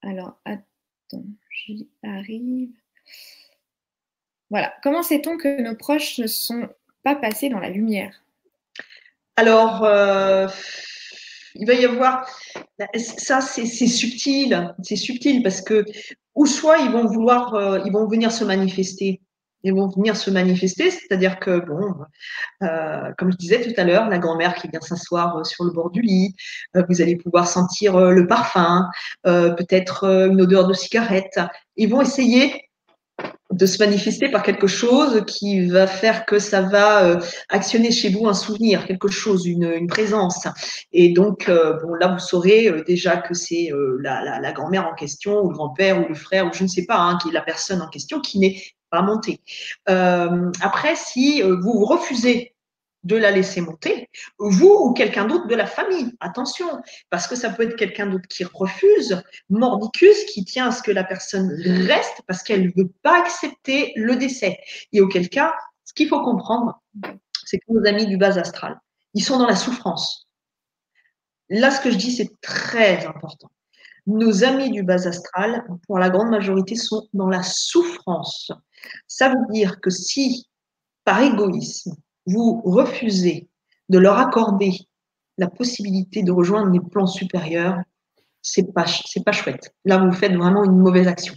Alors, attends, j'y arrive. Voilà. Comment sait-on que nos proches ne sont pas passés dans la lumière? Alors, euh, il va y avoir. Ça, c'est subtil. C'est subtil parce que, ou soit ils vont vouloir, euh, ils vont venir se manifester ils vont venir se manifester, c'est-à-dire que, bon, euh, comme je disais tout à l'heure, la grand-mère qui vient s'asseoir euh, sur le bord du lit, euh, vous allez pouvoir sentir le parfum, peut-être une odeur de cigarette. Ils vont essayer de se manifester par quelque chose qui va faire que ça va actionner chez vous un souvenir, quelque chose, une, présence. Et donc, bon, là, vous saurez déjà que c'est la, grand-mère en question, ou le grand-père, ou le frère, ou je ne sais pas, hein, qui est la personne en question, qui n'est pas monter. Euh, après, si euh, vous refusez de la laisser monter, vous ou quelqu'un d'autre de la famille, attention, parce que ça peut être quelqu'un d'autre qui refuse, mordicus, qui tient à ce que la personne reste parce qu'elle ne veut pas accepter le décès. Et auquel cas, ce qu'il faut comprendre, c'est que nos amis du bas astral, ils sont dans la souffrance. Là, ce que je dis, c'est très important. Nos amis du bas astral, pour la grande majorité, sont dans la souffrance. Ça veut dire que si, par égoïsme, vous refusez de leur accorder la possibilité de rejoindre les plans supérieurs, c'est pas, pas chouette. Là, vous faites vraiment une mauvaise action.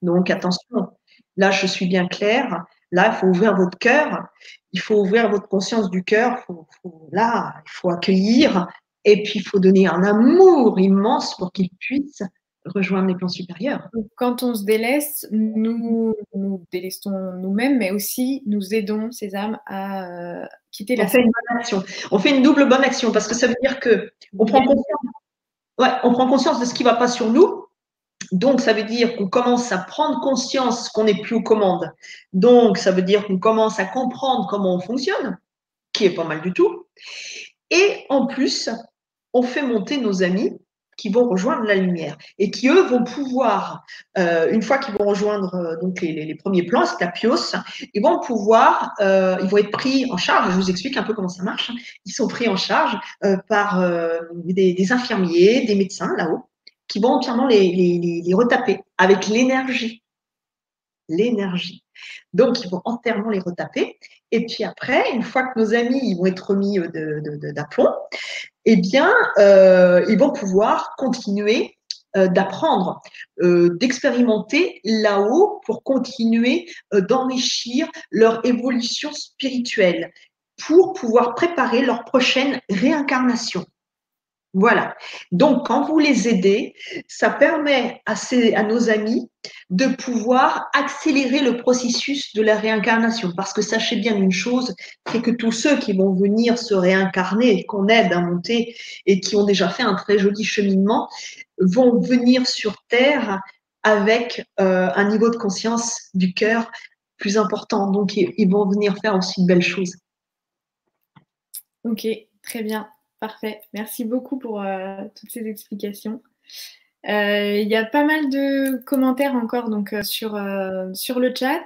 Donc, attention. Là, je suis bien claire. Là, il faut ouvrir votre cœur. Il faut ouvrir votre conscience du cœur. là, il faut accueillir. Et puis, il faut donner un amour immense pour qu'ils puissent rejoindre les plans supérieurs. Quand on se délaisse, nous nous délaissons nous-mêmes, mais aussi nous aidons ces âmes à euh, quitter la on fait une bonne action. On fait une double bonne action parce que ça veut dire que on prend conscience, ouais, on prend conscience de ce qui ne va pas sur nous donc, ça veut dire qu'on commence à prendre conscience qu'on n'est plus aux commandes. Donc, ça veut dire qu'on commence à comprendre comment on fonctionne, qui est pas mal du tout. Et en plus, on fait monter nos amis qui vont rejoindre la lumière et qui, eux, vont pouvoir, euh, une fois qu'ils vont rejoindre euh, donc les, premiers plans, c'est la pios, ils vont pouvoir, euh, ils vont être pris en charge, je vous explique un peu comment ça marche, ils sont pris en charge par des, infirmiers, des médecins là-haut, qui vont entièrement les, retaper avec l'énergie. L'énergie. Donc, ils vont entièrement les retaper. Et puis après, une fois que nos amis ils vont être remis d'aplomb, eh bien, euh, ils vont pouvoir continuer euh, d'apprendre, euh, d'expérimenter là-haut pour continuer d'enrichir leur évolution spirituelle, pour pouvoir préparer leur prochaine réincarnation. Voilà. Donc, quand vous les aidez, ça permet à, nos amis de pouvoir accélérer le processus de la réincarnation. Parce que sachez bien une chose, c'est que tous ceux qui vont venir se réincarner, qu'on aide à monter et qui ont déjà fait un très joli cheminement, vont venir sur Terre avec euh, un niveau de conscience du cœur plus important. Donc, ils vont venir faire aussi de belles choses. Ok, très bien. Parfait. Merci beaucoup pour euh, toutes ces explications. Euh, il y a pas mal de commentaires encore donc, euh, sur, sur le chat.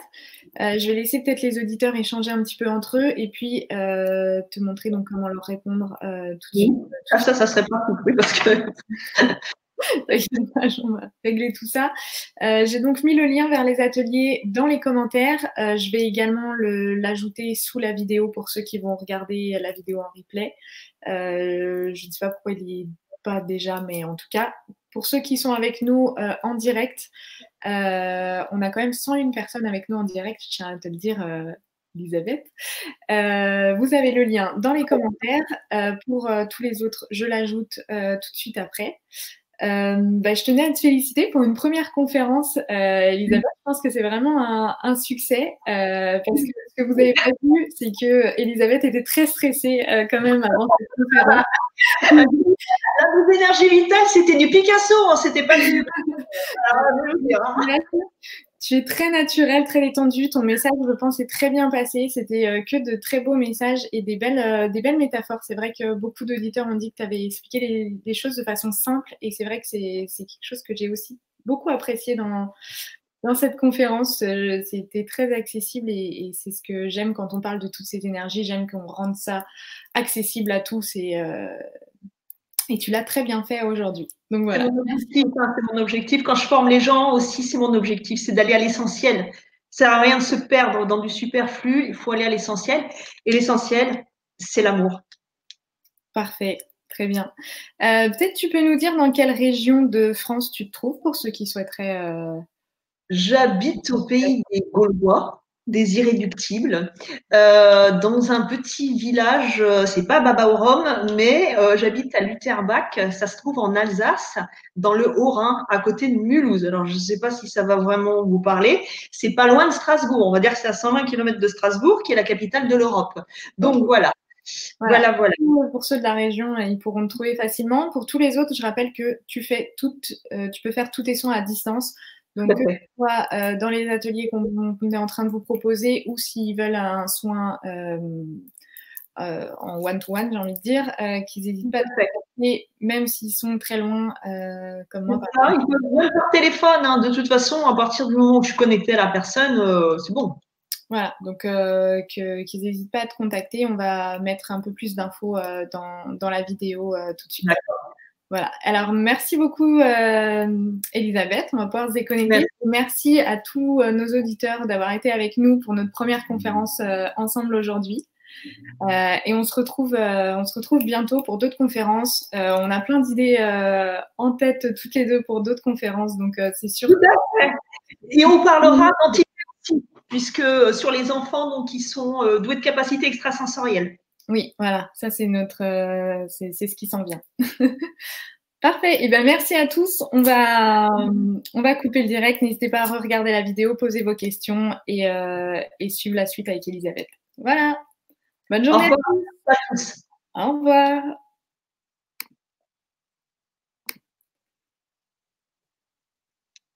je vais laisser peut-être les auditeurs échanger un petit peu entre eux et puis te montrer donc comment leur répondre tout de suite. Ah, ça, ça serait pas compris parce que [LAUGHS] on va régler tout ça. Euh, j'ai donc mis le lien vers les ateliers dans les commentaires. Euh, je vais également l'ajouter sous la vidéo pour ceux qui vont regarder la vidéo en replay. Euh, je ne sais pas pourquoi il n'y est pas déjà, mais en tout cas, pour ceux qui sont avec nous en direct, on a quand même 101 personnes avec nous en direct, je tiens à te le dire. Elisabeth. vous avez le lien dans les commentaires. pour tous les autres, je l'ajoute tout de suite après. Euh, bah, je tenais à te féliciter pour une première conférence, euh, Elisabeth. Je pense que c'est vraiment un, un succès euh, parce que ce que vous avez pas vu, c'est que Elisabeth était très stressée euh, quand même avant cette conférence. La énergie vitale, c'était du Picasso, hein, c'était pas du. [LAUGHS] Tu es très naturel, très détendu. Ton message, je pense, est très bien passé. C'était euh, que de très beaux messages et des belles, euh, des belles métaphores. C'est vrai que beaucoup d'auditeurs ont dit que tu avais expliqué les, choses de façon simple et c'est vrai que c'est quelque chose que j'ai aussi beaucoup apprécié dans, dans cette conférence. Euh, c'était très accessible et, et c'est ce que j'aime quand on parle de toutes ces énergies. J'aime qu'on rende ça accessible à tous et, et tu l'as très bien fait aujourd'hui. Donc voilà. C'est mon, objectif. Quand je forme les gens aussi, c'est mon objectif, c'est d'aller à l'essentiel. Ça sert à rien de se perdre dans du superflu. Il faut aller à l'essentiel. Et l'essentiel, c'est l'amour. Parfait. Très bien. Euh, peut-être tu peux nous dire dans quelle région de France tu te trouves pour ceux qui souhaiteraient. Euh, J'habite au pays des Gaulois des irréductibles, euh, dans un petit village, euh, c'est pas Babaorum, mais euh, j'habite à Lutherbach, ça se trouve en Alsace, dans le Haut-Rhin, à côté de Mulhouse. Alors je ne sais pas si ça va vraiment vous parler, c'est pas loin de Strasbourg, on va dire que c'est à 120 km de Strasbourg, qui est la capitale de l'Europe. Donc voilà. Voilà. voilà. Pour ceux de la région, ils pourront te trouver facilement. Pour tous les autres, je rappelle que tu fais toutes, tu peux faire tous tes soins à distance. Donc, que ce soit euh, dans les ateliers qu'on est en train de vous proposer ou s'ils veulent un soin euh, euh, en one-to-one, j'ai envie de dire, qu'ils n'hésitent pas à contacter, même s'ils sont très loin, comme moi. Par ils peuvent même par téléphone, hein. de toute façon, à partir du moment où je suis connectée à la personne, c'est bon. Voilà, donc qu'ils n'hésitent pas à te contacter. On va mettre un peu plus d'infos dans, dans, la vidéo tout de suite. D'accord. Voilà. Alors, merci beaucoup, euh, Elisabeth. On va pouvoir se déconnecter. Merci, à tous euh, nos auditeurs d'avoir été avec nous pour notre première conférence euh, ensemble aujourd'hui. et on se retrouve, on se retrouve bientôt pour d'autres conférences. on a plein d'idées en tête toutes les deux pour d'autres conférences, donc c'est sûr. Tout à fait. Et on parlera aussi, puisque sur les enfants donc, qui sont doués de capacités extrasensorielles. Oui, voilà, ça c'est notre, euh, c'est ce qui s'en vient. [LAUGHS] Parfait. Et eh ben merci à tous. On va, on va couper le direct. N'hésitez pas à regarder la vidéo, poser vos questions et, euh, et suivre la suite avec Elisabeth. Voilà. Bonne journée à tous.